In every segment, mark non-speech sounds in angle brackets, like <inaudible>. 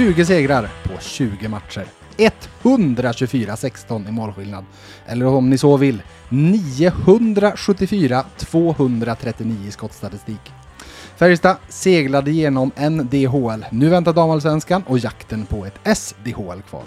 20 segrar på 20 matcher. 124-16 i målskillnad. Eller om ni så vill, 974-239 i skottstatistik. Färjestad seglade igenom en DHL. Nu väntar damallsvenskan och jakten på ett SDHL-kval.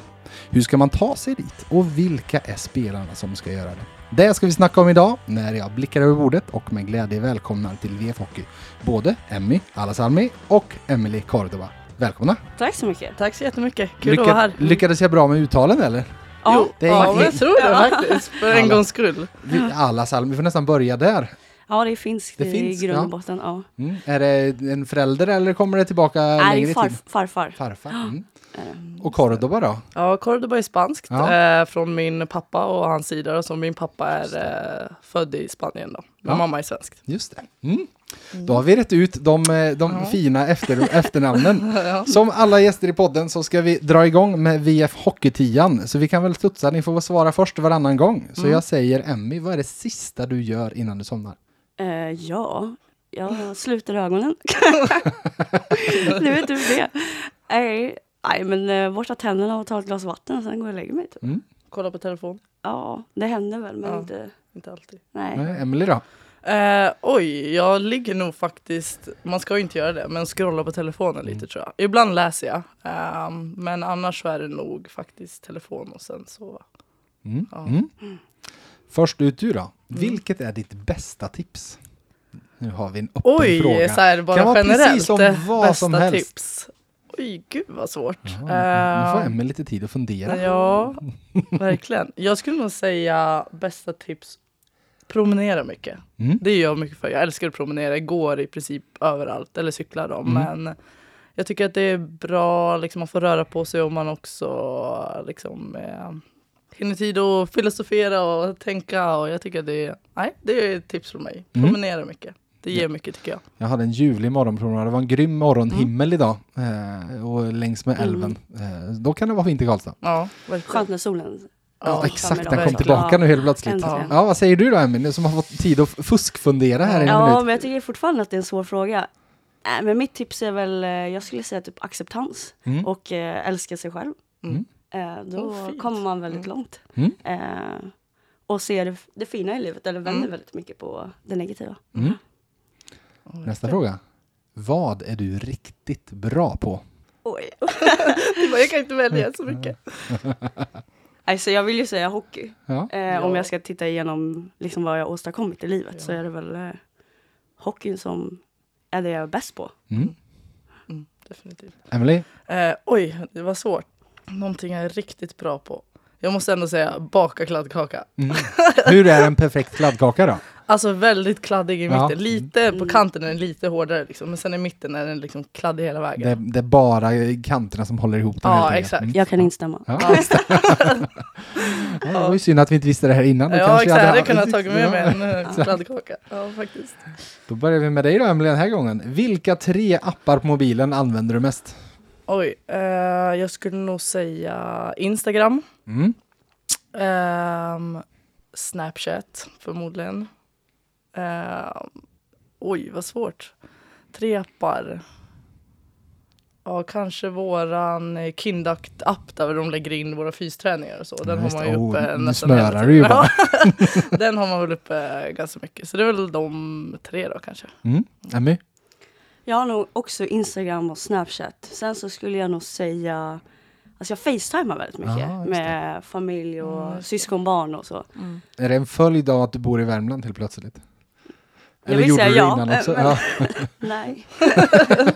Hur ska man ta sig dit och vilka är spelarna som ska göra det? Det ska vi snacka om idag när jag blickar över bordet och med glädje välkomnar till VF Hockey både Emmy Alasalmi och Emily Cordova. Välkomna! Tack så mycket. Tack så jättemycket. Kul att vara här. Lyckades jag bra med uttalen eller? Ja, Jo, det är ja, men jag tror det faktiskt. För en Alla. gångs skull. Vi- Alasalmi, vi får nästan börja där. ja, det är finskt Det i finns, grund ja. och botten. Ja. Mm. Är det en förälder eller kommer det tillbaka Nej, längre är i far, tid? farfar. Farfar. Mm. Och Cordoba då? Ja, Cordoba är spanskt Ja. eh, från min pappa och hans sida. Så min pappa är eh, född i Spanien då. Men Ja. mamma är svensk. Just det. Mm. Då har vi rätt ut de, eh, de Ja. fina efter, <laughs> efternamnen. ja. Som alla gäster i podden så ska vi dra igång med VF Hockeytian. Så vi kan väl studsa, ni får svara först varannan gång. Så Mm. jag säger Emmy, vad är det sista du gör innan du somnar? eh, ja, jag sluter ögonen. <laughs> <laughs> du vet hur det. Nej, nej, men eh, borsta tänderna och ta ett glas vatten och sen går jag och lägger mig. Typ. Mm. Kolla på telefon. Ja, det händer väl, men Ja. inte... Inte alltid. Nej. Nej, Emily då? Eh, oj, jag ligger nog faktiskt, man ska ju inte göra det, men scrolla på telefonen lite tror jag. Ibland läser jag, ehm, men annars så är det nog faktiskt telefon och sen sova. Mm. Ja. Mm. Först ut du då. Vilket är ditt bästa tips? Nu har vi en öppen Oj, fråga. så här bara Kan vara generellt. precis som eh, vad bästa som helst. tips. Oj, gud vad svårt. Ja, nu får Emmy lite tid att fundera. Ja, verkligen. Jag skulle nog säga bästa tips, promenera mycket. Mm. Det gör jag mycket för. Jag älskar att promenera, jag går i princip överallt, eller cyklar då. Mm. Men jag tycker att det är bra, liksom, man får röra på sig och man också liksom, eh, hinner tid att filosofera och tänka. Och jag tycker att det nej, det är ett tips från mig. Mm. Promenera mycket. Det ger mycket tycker jag. Jag hade en ljuvlig morgonpromenad. Det var en grym morgonhimmel Mm. idag. Eh, och längs med älven. Eh, då kan det vara fint i Karlstad. Ja. Skönt när solen... Ja, Ja, exakt. Den kom tillbaka nu helt plötsligt. Äntligen. Ja, vad säger du då Emmy, som har fått tid att fuskfundera här i en Ja, minut? men jag tycker fortfarande att det är en svår fråga. Nej, men mitt tips är väl, eh, jag skulle säga typ acceptans Mm. och eh, älska sig själv. Mm. Eh, då Oh, kommer man väldigt Mm. långt. Mm. Och ser det, det fina i livet, eller vänder Mm. väldigt mycket på det negativa. Mm. Nästa fråga. Vad är du riktigt bra på? Oj. <laughs> Jag kan inte välja så mycket. <laughs> Alltså jag vill ju säga hockey. Ja. Eh. Om jag ska titta igenom liksom vad jag åstadkommit i livet så Ja. är det väl eh, hockeyn som är det jag är bäst på. Mm. Mm, definitivt. Emily? Eh, oj, det var svårt. Någonting jag är riktigt bra på. Jag måste ändå säga baka kladdkaka. Mm. <laughs> Hur är en perfekt kladdkaka då? Alltså väldigt kladdig i Ja. mitten. Lite på Mm. kanten är den lite hårdare liksom. Men sen i mitten är den liksom kladdig hela vägen. Det, det är bara kanterna som håller ihop den. Ja, exakt. Mm. Jag kan instämma. Ja. Ja, <laughs> Ja, det var ju synd att vi inte visste det här innan. Då ja kanske exakt. Jag hade kunnat tagit med mig Ja. en eh, kladdkaka. Ja, faktiskt. Då börjar vi med dig då Emily den här gången. Vilka tre appar på mobilen använder du mest? Oj, eh, jag skulle nog säga Instagram. Mm. Ehm, Snapchat förmodligen. Ehm, oj, vad svårt. Tre appar. Ja, kanske våran eh, Kinduct-app där de lägger in våra fysträningar och så. Den Ja, har man ju Oh, uppe nu nästan hela du ju tiden. bara. <laughs> <laughs> Den har man väl uppe ganska mycket. Så det är väl de tre då kanske. Mm. Emmy? Jag har nog också Instagram och Snapchat. Sen så skulle jag nog säga, alltså jag facetimar väldigt mycket Ja, just med familj och Mm, syskonbarn och så. Är det en följd av att du bor i Värmland helt plötsligt? Jag vill gjorde säga du det ja, innan också? men- Ja. <laughs> Nej. <laughs>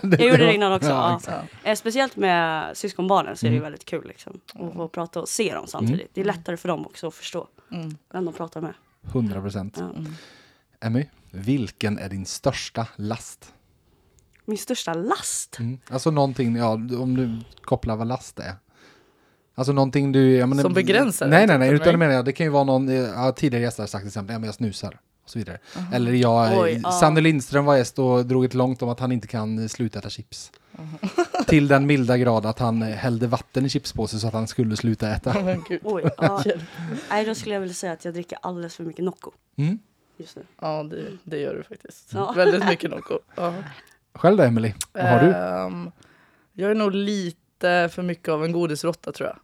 jag gjorde det innan också. Ja, Ja, Eh, speciellt med syskonbarnen så är det Mm. väldigt kul liksom, att få prata och se dem samtidigt. Det är lättare för dem också att förstå Mm. vem de pratar med. 100 procent. Ja. Mm. Emmy, vilken är din största last? Min största last? Mm. Alltså någonting, ja, om du kopplar vad last är. Alltså någonting du... Jag menar, Som begränsar Nej, nej, nej, utan jag menar jag, det kan ju vara någon, ja, tidigare gäster har sagt till exempel, ja men jag snusar. Och så vidare. Aha. Eller jag, Oj, eh, ja. Sanne Lindström var gäst och drog ett långt om att han inte kan eh, sluta äta chips. Till den milda grad att han eh, hällde vatten i chipspåsen så att han skulle sluta äta. Men gud. Oj, ja. <laughs> Nej, då skulle jag vilja säga att jag dricker alldeles för mycket Nocco Mm. just nu. Ja, det, det gör du faktiskt. Ja. Väldigt mycket Nocco. Ja. Själv då Emily, vad har du? Ehm, jag är nog lite för mycket av en godisråtta tror jag.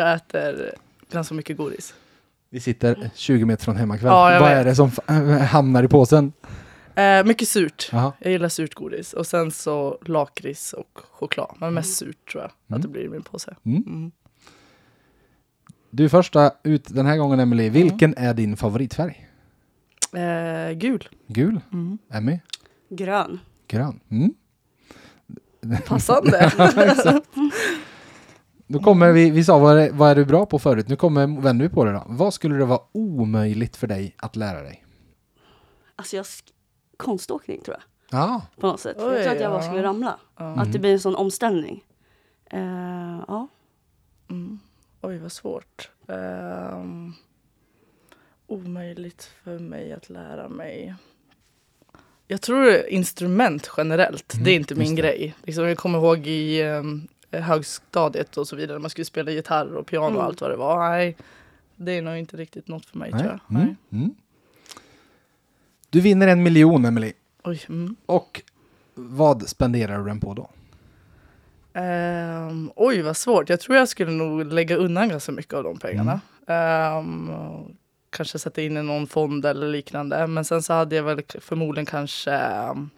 Jag äter ganska mycket godis. Vi sitter 20 meter från hemmakväll. Ja, jag Vad vet. är det som <laughs> hamnar i påsen? Eh, mycket surt. Jaha. Jag gillar surt godis. Och sen så lakrits och choklad. Men mest surt tror jag Mm. att det blir i min påse. Mm. Mm. Du är första ut den här gången Emily. Vilken är din favoritfärg? Eh, gul. Gul? Mm. Emmy? Grön. Grön? Mm. Passande. <laughs> Då kommer vi, vi sa vad är, vad är du bra på förut, nu kommer, vänder vi på det då. Vad skulle det vara omöjligt för dig att lära dig? Alltså jag konståkning tror jag. Ja, På något sätt. Oj, jag tror att jag bara ja. skulle ramla. Ja. Att det blir en sån omställning. Eh, ja. Mm. Oj, vad svårt. Ehm, omöjligt för mig att lära mig. Jag tror instrument generellt, Mm, det är inte min det. grej. Liksom, jag kommer ihåg i um, högstadiet och så vidare, man skulle spela gitarr och piano och Mm. allt vad det var. Nej, det är nog inte riktigt något för mig tror jag. Mm. Mm. Du vinner en miljon Emily. Oj, mm. Och vad spenderar du den på då? Ehm, oj, vad svårt. Jag tror jag skulle nog lägga undan ganska mycket av de pengarna. Och kanske sätta in i någon fond eller liknande. Men sen så hade jag väl förmodligen kanske ehm,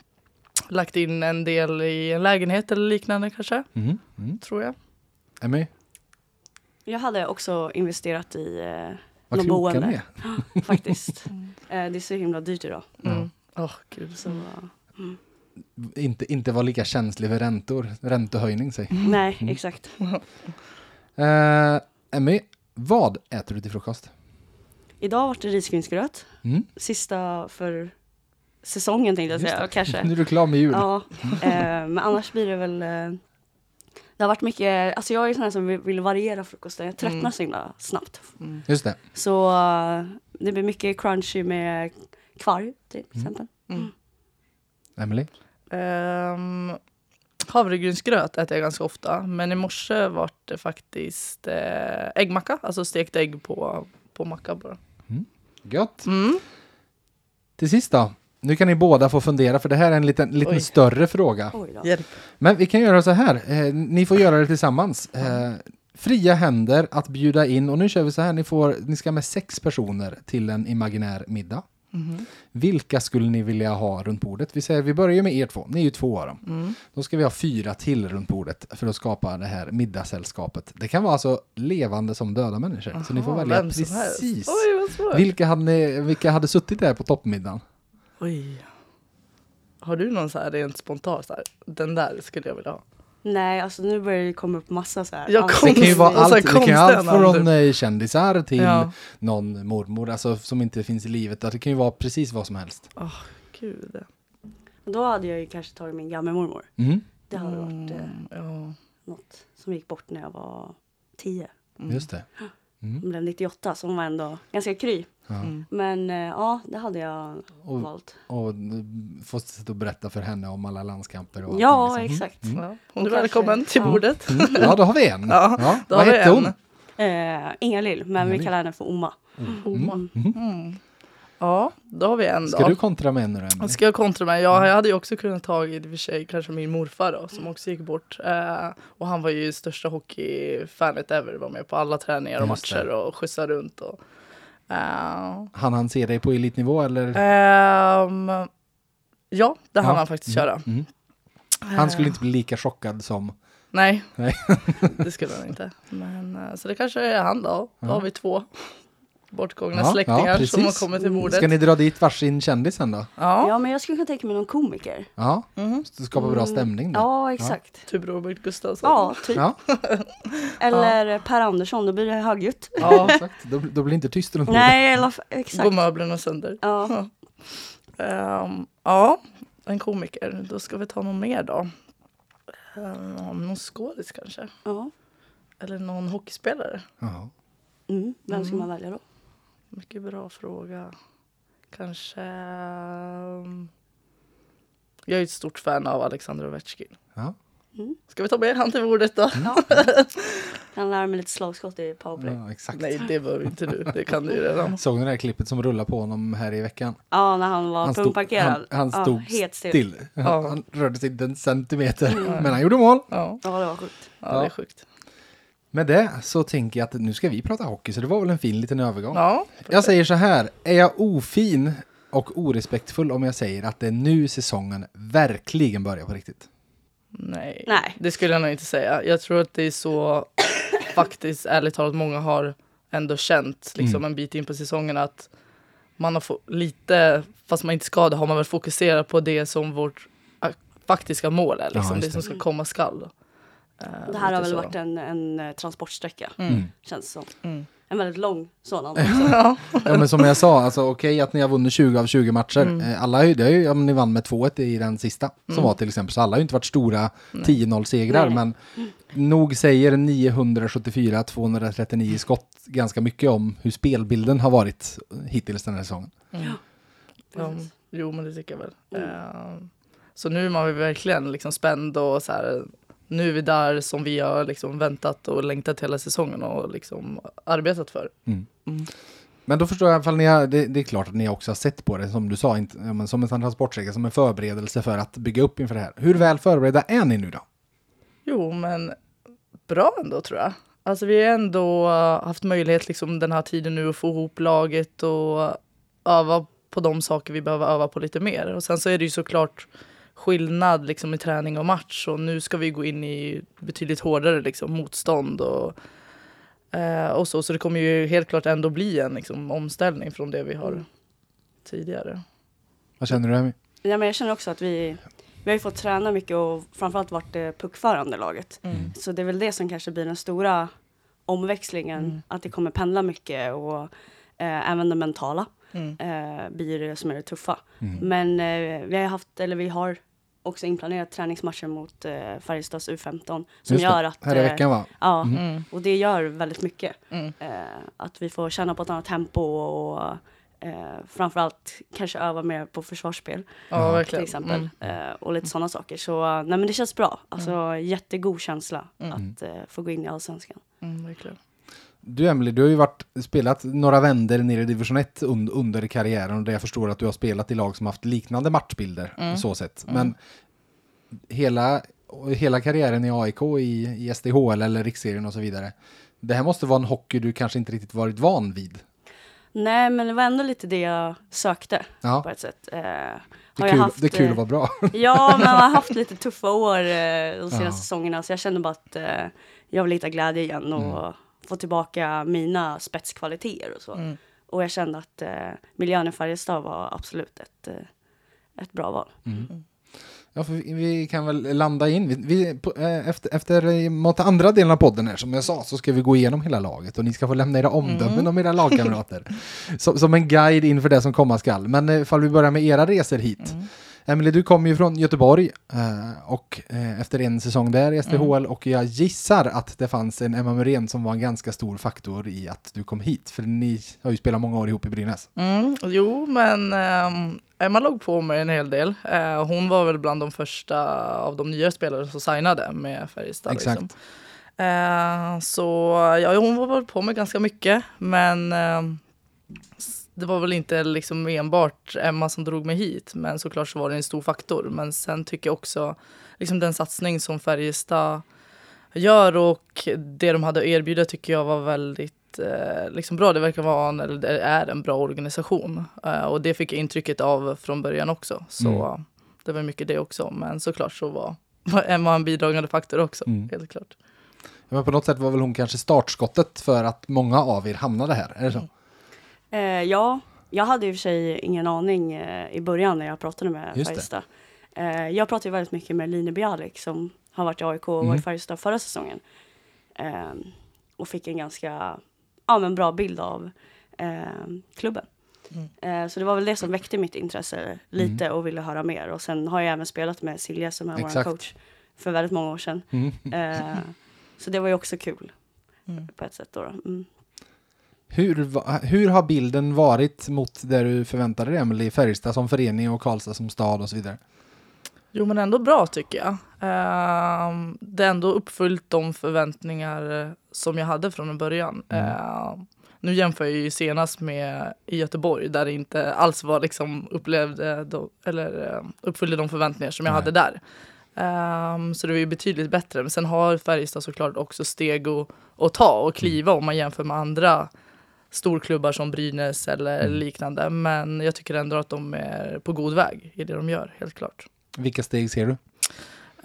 lagt in en del i en lägenhet eller liknande kanske, Mm. Mm. tror jag. Emmy, Jag hade också investerat i eh, kloka boende. Faktiskt. <laughs> eh, det är så himla dyrt idag. Mm. Åh, gud. Så, mm. Inte, inte vara lika känslig för räntor, räntehöjning säg. Nej, Mm. exakt. Uh, Emmy, vad äter du till frukost? Idag var det risgrynsgröt. Mm. Sista för säsongen tänkte jag Just säga, kanske. Nu är du klar med jul. Ja, eh, men annars blir det väl eh, Det har varit mycket, alltså jag är sån här som vill, vill variera frukosten, jag tröttnar Mm. så himla snabbt. Mm. Just det. Så eh, det blir mycket crunchy med kvarg till exempel. Mm. Emily? Um, havregrynsgröt äter jag ganska ofta, men i morse var det faktiskt eh, äggmacka, alltså stekt ägg på, på macka bara. Gött. Mm. Till sist då. Nu kan ni båda få fundera för det här är en liten, liten Oj. större fråga. Oj då. Hjälp. Men vi kan göra så här. Eh, ni får göra det tillsammans. Eh, fria händer att bjuda in och nu kör vi så här. Ni, får, ni ska med sex personer till en imaginär middag. Mhm. Vilka skulle ni vilja ha runt bordet? Vi säger vi börjar med er två. Ni är ju två av dem. Mm. Då ska vi ha fyra till runt bordet för att skapa det här middagssällskapet. Det kan vara alltså levande som döda människor. så ni får Aha, välja precis. Oj. Vilka hade, ni, vilka hade suttit där på toppmiddagen? Oj. Har du någon så här rent spontant så här, den där skulle jag vilja ha? Nej, alltså nu börjar det komma upp massa så här. Jag ansikten. Det kan ju vara Och <laughs> så allt, det kan allt från namn. eh, kändisar till Ja. någon mormor, alltså som inte finns i livet. Det kan ju vara precis vad som helst. Åh, gud. Då hade jag ju kanske tagit min gammelmormor. Mm, Det hade varit eh, Mm, ja. något som gick bort när jag var 10. Mm. just det. Mm. Hon blev 98 så hon var ändå ganska kry. Ja. Mm. Men eh, ja, det hade jag Och, valt. och få sitta och berätta för henne om alla landskamper. Och Ja, allting, liksom. exakt. Mm. Ja. Hon är välkommen till ja. bordet. Mm. Ja, då har vi en. <laughs> Ja, då vad har vi hette hon? en. Eh, Inga Lill, men vi Inga-Lill. kallar henne för Oma. Oma. Mm. Mm. Ja, då har vi en Ska du kontra med nu då? Ska jag kontra med? Ja, jag hade ju också kunnat ta i och för sig kanske min morfar då, som också gick bort. Eh, och han var ju största hockeyfanet ever, var med på alla träningar och Just det. matcher och skjutsade runt. Och, eh, Han han se dig på elitnivå eller? ehm, ja, det hann Ja. han faktiskt köra. Mm. Han skulle Eh, inte bli lika chockad som... Nej, Nej. <laughs> det skulle han inte. Men, eh, så det kanske är han då. Då har vi två bortgångna Ja, ja, släktingar som har kommit till bordet. Ska ni dra dit varsin kändis sen då? Ja. Ja, men jag skulle kunna tänka mig någon komiker. Ja, Mhm. så skapa bra stämning då. Ja, exakt. Typ Robert Gustafsson. Ja, <laughs> typ. Ja, <laughs> Eller Per Andersson, då blir det högljutt. ja. <laughs> exakt. Då, då blir det inte tyst runt bordet. Nej, eller, Går exakt. möblerna sönder. Ja. Ehm, ja, en komiker. Då ska vi ta någon mer då. Um, någon skådis kanske? ja. Eller någon hockeyspelare? Ja. Mm. Vem ska man välja då? Mycket bra fråga. Kanske... ehm, jag är ett stort fan av Alexander Ovechkin. Ja. Mm. Ska vi ta med han till bordet då? Ja. <laughs> Kan lära mig lite slagskott i powerplay. Ja, exakt. Nej, det behöver inte du. Det kan du ju redan. <laughs> Såg ni det här klippet som rullade på honom här i veckan? Ja, när han var Han stod, pungparkerad. han, han ja, stod helt still. still. Ja. Han rörde sig inte en centimeter. Men han gjorde mål. Ja, Ja, det var sjukt. ja det är sjukt. Med det så tänker jag att nu ska vi prata hockey, så det var väl en fin liten övergång. Ja, Jag säger så här, är jag ofin och orespektfull om jag säger att det är nu säsongen verkligen börjar på riktigt? nej. Nej. Det skulle jag nog inte säga. Jag tror att det är så <coughs> faktiskt, ärligt talat, många har ändå känt liksom Mm. en bit in på säsongen att man har fått lite, fast man inte ska det, har man väl fokuserat på det som vårt äh, faktiska mål är, liksom, just det som det. ska komma skall. Eh, Det här har väl så. varit en, en eh, transportsträcka, Mm. känns som. Mm. En väldigt lång sådan. <laughs> Ja. Men som jag sa, alltså okej att ni har vunnit 20 av 20 matcher. Mm. Eh, Alla det är ju, ja, ni vann med 2-1 i den sista som Mm. var till exempel. Så alla har ju inte varit stora Nej. 10-0 segrar. Nej. Men nog säger 974-239 skott ganska mycket om hur spelbilden har varit hittills den här säsongen. Mm. Ja, jo men det tycker jag väl. Mm. Eh, så nu är man verkligen liksom spänd och så här. Nu är vi där som vi har liksom väntat och längtat hela säsongen och liksom arbetat för. Mm. Mm. Men då förstår jag i alla fall, ni har, det, det är klart att ni också har sett på det som du sa, inte, men som en transportsträcka, som en förberedelse för att bygga upp inför det här. Hur väl förberedda är ni nu då? Jo men bra ändå tror jag. Alltså vi har ändå haft möjlighet liksom den här tiden nu att få ihop laget och öva på de saker vi behöver öva på lite mer. Och sen så är det ju såklart skillnad liksom i träning och match och nu ska vi gå in i betydligt hårdare liksom motstånd och, eh, och så. Så det kommer ju helt klart ändå bli en liksom, omställning från det vi har Mm. tidigare. Vad känner du Emmy? Ja, men jag känner också att vi, vi har ju fått träna mycket och framförallt varit det puckförande laget. Mm. Så det är väl det som kanske blir den stora omväxlingen. Mm. Att det kommer pendla mycket och eh, även det mentala Mm. eh, blir det som är det tuffa. Mm. Men eh, vi har haft, eller vi har också inplanerat träningsmatcher mot eh, Färjestads U15 som gör att... Här i eh, veckan va? Ja, Mm. och det gör väldigt mycket. Mm. Eh, att vi får känna på ett annat tempo och eh, framförallt kanske öva mer på försvarsspel Ja, till exempel. Mm. Eh, och lite sådana saker. Så nej men det känns bra. Alltså jättegod känsla Mm. att eh, få gå in i Allsvenskan. Mm, verkligen. Du Emily, du har ju varit, spelat några vänder nere i division 1 un, under karriären och det jag förstår att du har spelat i lag som haft liknande matchbilder Mm. på så sätt. Mm. Men hela, hela karriären i AIK i, i SDHL eller riksserien och så vidare. Det här måste vara en hockey du kanske inte riktigt varit van vid. Nej men det var ändå lite det jag sökte på Ja, ett sätt. Eh, det är jag kul, haft, det är kul eh, att vara bra. <laughs> Ja, men man har haft <laughs> lite tuffa år eh, de senaste Ja. säsongerna så jag kände bara att eh, jag vill hitta glädje igen och Mm. Få tillbaka mina spetskvaliteter och så. Mm. Och jag kände att eh, miljön i Färjestad var absolut ett, eh, ett bra val. Mm. Ja, för vi, vi kan väl landa in. Vi, vi, på, eh, efter, efter eh, mot andra delen av podden här, som jag sa, så ska vi gå igenom hela laget och ni ska få lämna era omdömen Mm. om era lagkamrater. <laughs> som, som en guide inför det som komma skall. Men eh, ifall vi börjar med era resor hit. Mm. Emily, du kommer ju från Göteborg eh, och eh, efter en säsong där i SDHL och jag gissar att det fanns en Emma Muren som var en ganska stor faktor i att du kom hit. För ni har ju spelat många år ihop i Brynäs. Mm, jo, men um, Emma låg på mig en hel del. Eh, hon var väl bland de första av de nya spelare som signade med Färjestad. Exakt. Liksom. Eh, så ja, hon var väl på mig ganska mycket, men s- det var väl inte liksom enbart Emma som drog mig hit, men såklart så var det en stor faktor. Men sen tycker jag också liksom den satsning som Färjestad gör och det de hade att erbjuda tycker jag var väldigt eh, liksom bra. Det verkar vara en, eller är en bra organisation eh, och det fick jag intrycket av från början också. Så Mm. det var mycket det också. Men såklart så var, var Emma en bidragande faktor också. Mm. Helt klart. Ja, Men på något sätt var väl hon kanske startskottet för att många av er hamnade här, är det så? Mm. Eh, ja, jag hade i och för sig ingen aning eh, i början när jag pratade med. Färjestad. Eh, jag pratade ju väldigt mycket med Line Bialik som har varit i AIK och var Mm. i Färjestad förra säsongen. Eh, och fick en ganska ja, men bra bild av eh, klubben. Mm. Eh, så det var väl det som väckte mitt intresse lite och ville höra mer. Och sen har jag även spelat med Silja som är vår coach för väldigt många år sedan. Mm. Eh, så det var ju också kul Mm. på ett sätt. Då, då. Mm. Hur, hur har bilden varit mot det du förväntade dig, Emily, Färjestad som förening och Karlstad som stad och så vidare? Jo men ändå bra tycker jag. Ehm, det är ändå uppfyllt de förväntningar eh, som jag hade från början. Mm. Ehm, nu jämför jag ju senast med i Göteborg där det inte alls var liksom upplevde då, eller eh, uppfyllde de förväntningar som jag Nej. hade där. Ehm, så det var ju betydligt bättre. Men sen har Färjestad såklart också steg att, att ta och kliva om man jämför med andra storklubbar som Brynäs eller Mm. liknande. Men jag tycker ändå att de är på god väg i det de gör, helt klart. Vilka steg ser du?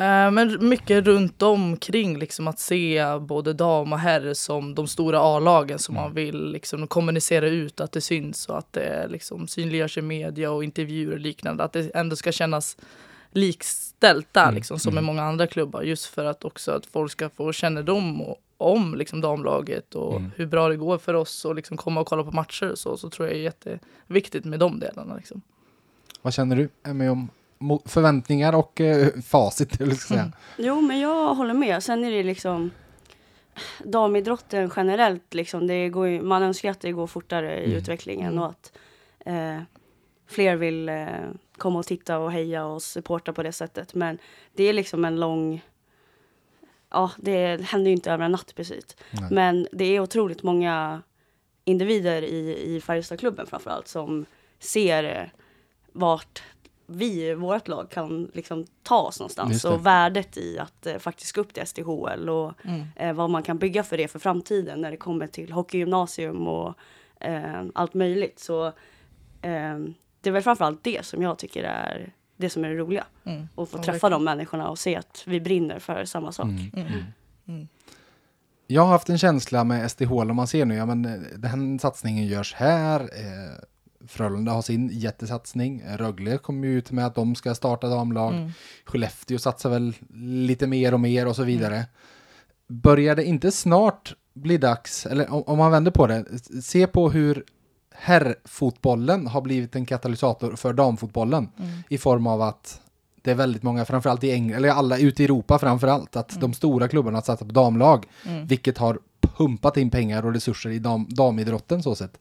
Eh, Men mycket runt omkring liksom att se både dam och herr som de stora A-lagen som Mm. man vill liksom kommunicera ut att det syns och att det liksom synliggörs i media och intervjuer och liknande. Att det ändå ska kännas likställt där Mm, liksom som mm. med många andra klubbar just för att också att folk ska få kännedom och, om liksom damlaget och Mm. hur bra det går för oss och liksom komma och kolla på matcher och så, så tror jag är jätteviktigt med de delarna. Liksom. Vad känner du Emmy om förväntningar och eh, facit? <laughs> Jag säga? Jo, men jag håller med. Sen är det liksom damidrotten generellt, liksom, det går ju, man önskar att det går fortare i Mm. utvecklingen Mm. och att eh, fler vill eh, komma och titta och heja och supporta på det sättet. Men det är liksom en lång... Ja, det händer ju inte över en natt precis. Nej. Men det är otroligt många individer i, i Färjestadklubben framförallt som ser eh, vart vi, vårt lag, kan liksom ta oss någonstans. Och värdet i att eh, faktiskt gå upp till SDHL och Mm. eh, vad man kan bygga för det för framtiden när det kommer till hockeygymnasium och eh, allt möjligt. Så eh, det är väl framförallt det som jag tycker är det som är det roliga. Mm. Och få Ja, träffa verkligen. de människorna och se att vi brinner för samma sak. Mm. Mm. Mm. Jag har haft en känsla med SDHL om man ser nu, ja men eh, den satsningen görs här. Eh, Frölunda har sin jättesatsning. Rögle kommer ju ut med att de ska starta damlag. Mm. Skellefteå satsar väl lite mer och mer och så vidare. Börjar det inte snart bli dags, eller om, om man vänder på det, se på hur herrfotbollen har blivit en katalysator för damfotbollen Mm. i form av att det är väldigt många, framförallt i England, eller alla ute i Europa framförallt, att de stora klubbarna satsar på damlag, Mm. vilket har pumpat in pengar och resurser i dam, damidrotten så sett.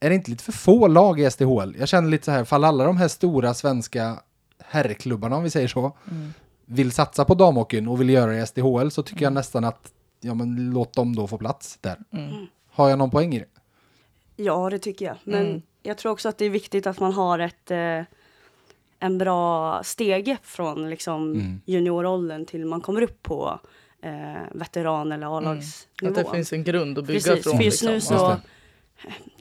Är det inte lite för få lag i SDHL? Jag känner lite så här, fall alla de här stora svenska herrklubbarna, om vi säger så, Mm. vill satsa på damhockeyn och vill göra det i SDHL så tycker jag nästan att, ja men låt dem då få plats där. Mm. Har jag någon poäng i det? Ja, det tycker jag. Men Mm. jag tror också att det är viktigt att man har ett, eh, en bra stege från liksom, Mm. junioråldern till man kommer upp på eh, veteran eller A-lagsnivå. Att det finns en grund att bygga Precis, från. för just nu liksom. så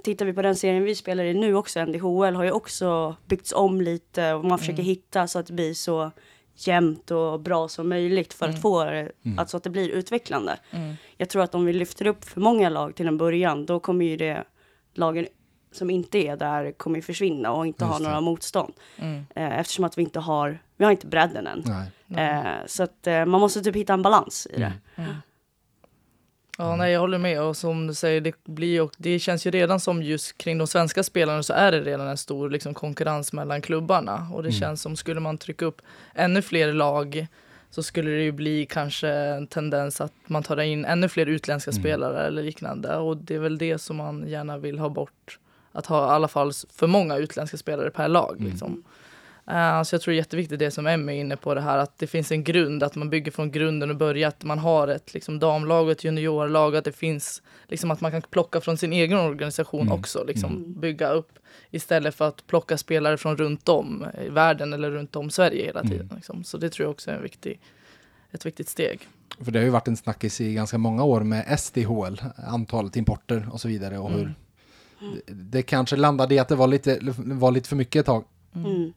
tittar vi på den serien vi spelar i nu också, NDHL har ju också byggts om lite och man försöker Mm. hitta så att det blir så jämnt och bra som möjligt för Mm. att få det, Mm. alltså att det blir utvecklande. Mm. Jag tror att om vi lyfter upp för många lag till en början, då kommer ju det lagen som inte är där kommer ju försvinna och inte ha det. några motstånd. Mm. Eh, eftersom att vi inte har, vi har inte bredden än. Nej. Eh, så att eh, man måste typ hitta en balans i det. Mm. Ja, nej, jag håller med. Och som du säger, det, blir, och det känns ju redan som just kring de svenska spelarna så är det redan en stor liksom, konkurrens mellan klubbarna. Och det Mm. känns som skulle man trycka upp ännu fler lag så skulle det ju bli kanske en tendens att man tar in ännu fler utländska Mm. spelare eller liknande. Och det är väl det som man gärna vill ha bort. Att ha i alla fall för många utländska spelare per lag. Mm. Liksom. Eh, så jag tror det är jätteviktigt det som Emmy är inne på det här att det finns en grund, att man bygger från grunden och börjar att man har ett liksom, damlag och ett juniorlag, att det finns liksom att man kan plocka från sin egen organisation Mm. också, liksom Mm. bygga upp istället för att plocka spelare från runt om i världen eller runt om Sverige hela Mm. tiden. Liksom. Så det tror jag också är en viktig, ett viktigt steg. För det har ju varit en snackis i ganska många år med SDHL, antalet importer och så vidare och hur Mm. det, det kanske landade i att det var lite, var lite för mycket ett tag. Mm.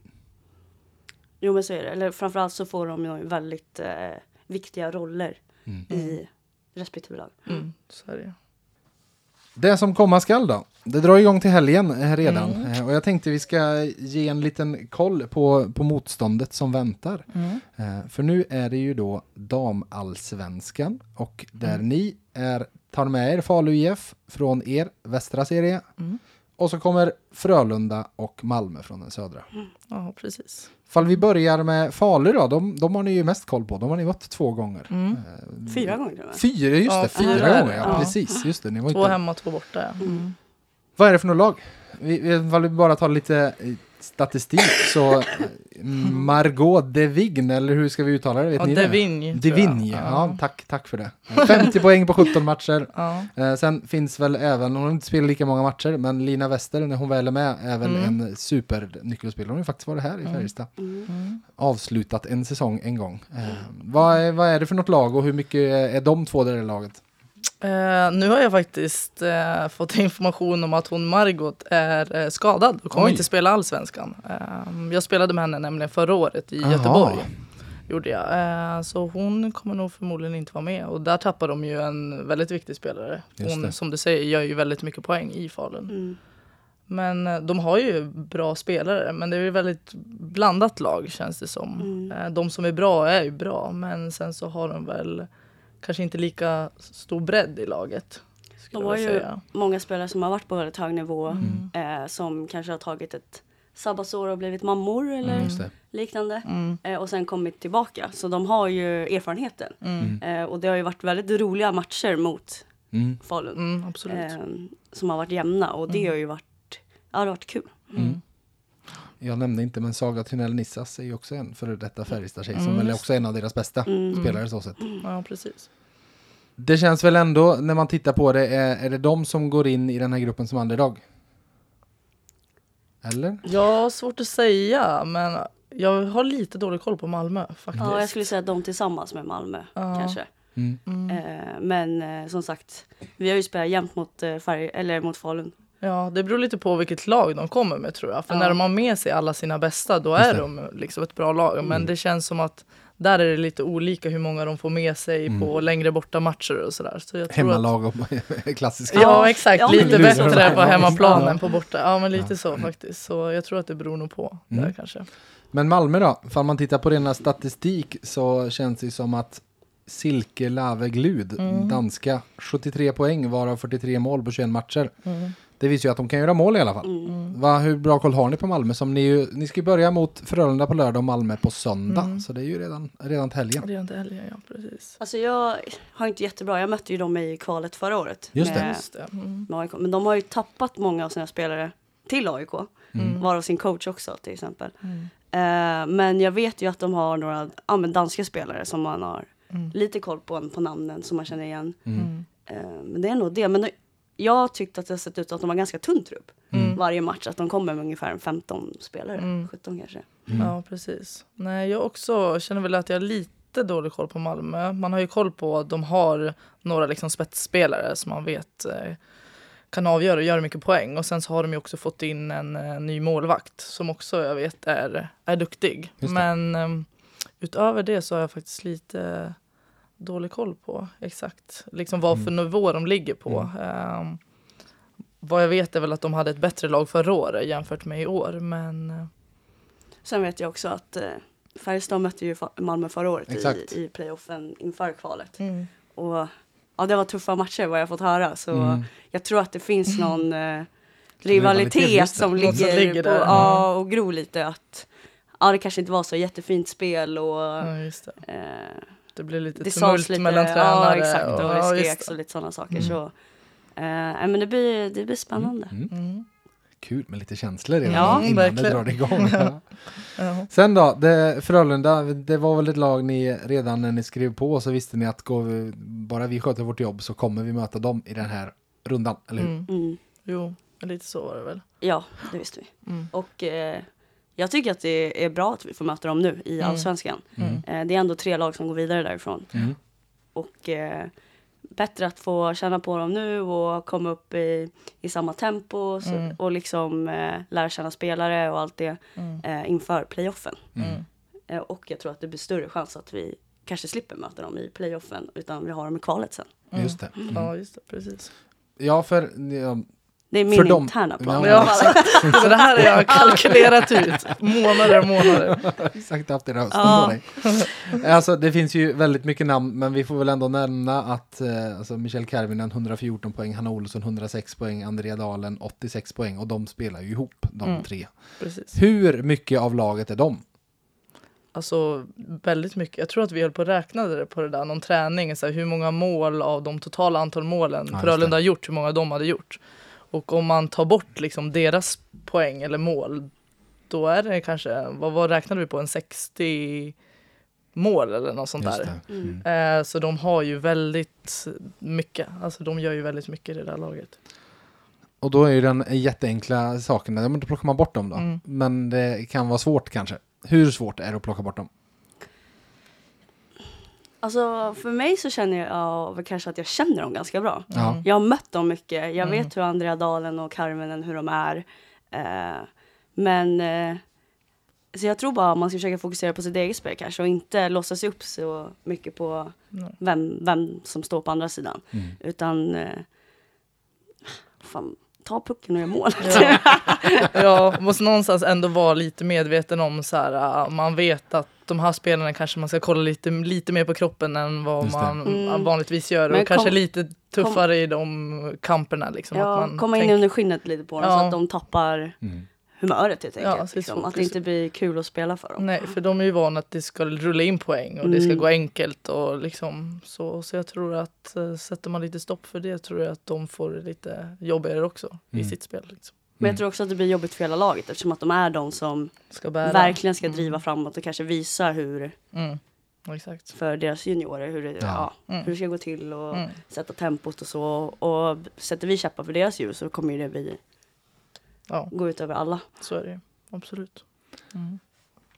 Jo men så är det. Eller framförallt så får de ju väldigt eh, viktiga roller Mm. i respektive lag. Mm. Så är det. Det som komma skall då. Det drar igång till helgen eh, redan. Mm. Eh, Och jag tänkte vi ska ge en liten koll på, på motståndet som väntar. Mm. Eh, För nu är det ju då damallsvenskan och där Mm. ni är, tar med er Falu IF från er västra serie. Och så kommer Frölunda och Malmö från den södra. Ja, precis. Fall vi börjar med Falu då, de, de har ni ju mest koll på. De har ni mött två gånger. Mm. Eh, Fyra gånger och. Fyra, just Ja, det, fyra fyra gånger. Ja, ja. precis, just det. Ni var Två inte... hemma, två borta. Ja. Mm. Vad är det för något lag? Vi, vi, fall vi bara tar lite eh, statistik så <laughs> Margot Devigne, eller hur ska vi uttala det? Vet Ja, ni det? Devigne, jag. Devigne, ja. Ja. tack, tack för det. 50 poäng på 17 matcher. <laughs> Ja. Eh, sen finns väl även, hon har inte spelat lika många matcher, men Lina Wester när hon väl är med är väl Mm. en supernyckelspelare. Hon har ju faktiskt varit här i Färjestad. Mm. Avslutat en säsong en gång. Eh, vad, är, vad är det för något lag och hur mycket är de två där i laget? Eh, nu har jag faktiskt eh, fått information om att hon Margot är eh, skadad och kommer Oj. inte spela allsvenskan. Jag spelade med henne nämligen förra året i Aha. Göteborg. Gjorde jag. Så hon kommer nog förmodligen inte vara med. Och där tappar de ju en väldigt viktig spelare. Just det. Hon som du säger gör ju väldigt mycket poäng i Falun. Mm. Men de har ju bra spelare. Men det är ju väldigt blandat lag känns det som. Mm. De som är bra är ju bra. Men sen så har de väl kanske inte lika stor bredd i laget. De har jag ju många spelare som har varit på väldigt hög nivå. Mm. Eh, som kanske har tagit ett sabbatsår och blivit mammor eller Mm, Just det. liknande. Mm. Eh, och sen kommit tillbaka. Så de har ju erfarenheten. Mm. Eh, och det har ju varit väldigt roliga matcher mot Mm. Falun. Mm. Eh, som har varit jämna och det har ju varit, ja det har varit kul. Mm. Jag nämnde inte, men Saga Trinell Nissas är ju också en före detta Färjestad-tjej som Mm, väl är också en av deras bästa Mm. spelare så sett. Ja, precis. Det känns väl ändå, när man tittar på det, är, är det de som går in i den här gruppen som underdog? Eller? Ja, svårt att säga, men jag har lite dålig koll på Malmö faktiskt. Ja, jag skulle säga de tillsammans med Malmö Ja. kanske. Mm. Mm. Eh, men eh, som sagt, vi har ju spelat jämt mot, eh, färg, eller mot Falun. Ja, det beror lite på vilket lag de kommer med tror jag. För Ja. när de har med sig alla sina bästa, då är de liksom ett bra lag. Men Mm. det känns som att där är det lite olika hur många de får med sig Mm. på längre borta matcher och sådär. Så jag Hemmalag och <laughs> klassiska. ja, exakt. Ja, lite bättre på hemmaplan än på borta. Ja, men lite Ja. så faktiskt. Så jag tror att det beror nog på Mm. där kanske. Men Malmö då? Om man tittar på rena statistik så känns det som att Silke Lave Glud, Mm. danska, 73 poäng varav 43 mål på 21 matcher. Mm. Det visar ju att de kan göra mål i alla fall. Mm. Va, hur bra koll har ni på Malmö? Som ni, ju, ni ska ju börja mot Frölunda på lördag och Malmö på söndag. Mm. Så det är ju redan, redan till helgen. Redan till helgen, ja precis. Alltså jag har inte jättebra, jag mötte ju dem i kvalet förra året. Just det. med, Just det. Mm. med AIK. Men de har ju tappat många av sina spelare till AIK. Mm. Varav sin coach också till exempel. Mm. Eh, men jag vet ju att de har några ja, men danska spelare som man har Mm. lite koll på, på namnen som man känner igen. Mm. Eh, men det är nog det. Men jag tyckte att det har sett ut att de har ganska tunn trupp Mm. varje match. Att de kommer med ungefär en 15 spelare, Mm. 17 kanske. Mm. Ja, precis. Nej, jag också känner väl att jag har lite dålig koll på Malmö. Man har ju koll på att de har några liksom spetsspelare som man vet eh, kan avgöra och göra mycket poäng. Och sen så har de ju också fått in en eh, ny målvakt som också jag vet är, är duktig. Men eh, utöver det så har jag faktiskt lite dålig koll på exakt liksom vad för nivå de ligger på. Eh, vad jag vet är väl att de hade ett bättre lag förra året jämfört med i år. Men eh, Sen vet jag också att eh, Färjestad mötte ju Malmö förra året Exakt. i, i playoffen inför kvalet. mm. Och ja, det var tuffa matcher vad jag fått höra. Så Mm. jag tror att det finns någon eh, Rivalitet, som ligger, som ligger på, där. ja, och gror lite. Att ja, det kanske inte var så jättefint spel och Ja, just det. blir lite det tumult lite. mellan tränare. Ja, exakt. Och, ja, det skreks och lite sådana saker. Mm. Så, eh, nej, men det blir, det blir spännande. Mm. Mm. Kul med lite känslor redan Ja, innan verkligen. det drar igång. <laughs> Ja. Ja. Sen då, det, Frölunda, det var väl ett lag ni redan när ni skrev på så visste ni att går vi, bara vi sköter vårt jobb så kommer vi möta dem i den här rundan, eller hur? Mm. Mm. Jo, lite så var det väl. Ja, det visste vi. Mm. Och eh, jag tycker att det är bra att vi får möta dem nu i Mm. allsvenskan. Mm. Eh, det är ändå tre lag som går vidare därifrån. Mm. Och eh, bättre att få känna på dem nu och komma upp i, i samma tempo så, Mm. och liksom eh, lära känna spelare och allt det Mm. eh, inför playoffen. Mm. Eh, och jag tror att det blir större chans att vi kanske slipper möta dem i playoffen utan vi har dem i kvalet sen. Mm. Just det. Mm. Ja, just det. Precis. Ja, för Det är min För dem- interna plan. Ja, <laughs> Så det här har jag kalkylerat ut. Månader och månader. <laughs> exakt haft det rösten Ja. på dig. Alltså det finns ju väldigt mycket namn, men vi får väl ändå nämna att eh, alltså, Michel Karvinen 114 poäng, Hanna Olsson 106 poäng, Andrea Dalen 86 poäng och de spelar ju ihop de Mm. tre. Precis. Hur mycket av laget är de? Alltså väldigt mycket. Jag tror att vi höll på att räkna det på det där, någon träning. Så här, hur många mål av de totala antal målen just Frölunda har gjort, hur många de hade gjort. Och om man tar bort liksom deras poäng eller mål, då är det kanske, vad, vad räknar vi på, en 60 mål eller något sånt där. Mm. Mm. Eh, så de har ju väldigt mycket, alltså de gör ju väldigt mycket i det där laget. Och då är ju den jätteenkla saken, ja, men då plockar man bort dem då. Mm. Men det kan vara svårt kanske. Hur svårt är det att plocka bort dem? Alltså för mig så känner jag väl kanske att jag känner dem ganska bra. Ja. Jag har mött dem mycket. Jag Mm. vet hur Andrea Dalen och Carmenen, hur de är. Eh, men eh, så jag tror bara man ska försöka fokusera på sitt eget spel kanske och inte låsa sig upp så mycket på vem, vem som står på andra sidan. Mm. Utan eh, fan, ta pucken och gör mål. Ja. <laughs> Jag måste någonstans ändå vara lite medveten om så här, äh, man vet att de här spelarna kanske man ska kolla lite, lite mer på kroppen än vad man Mm. vanligtvis gör Men och kanske kom- lite tuffare i de kamperna. Liksom, att ja, man komma in tänker- under skinnet lite på dem så Ja. att de tappar Mm. Humöret helt Ja, enkelt. så liksom. fokus. Att det inte blir kul att spela för dem. Nej, för de är ju vana att det ska rulla in poäng och det ska Mm. gå enkelt och liksom så. Så jag tror att uh, sätter man lite stopp för det tror jag att de får det lite jobbigare också Mm. i sitt spel. Liksom. Men Mm. jag tror också att det blir jobbigt för hela laget eftersom att de är de som Ska verkligen ska Mm. driva framåt och kanske visa hur Mm. Exakt. för deras juniorer hur det, Ja. ja. Mm. hur det ska gå till och Mm. sätta tempot och så. Och sätter vi käppar för deras djur så kommer ju det bli, Ja, gå ut över alla. så är det ju. Absolut. Mm.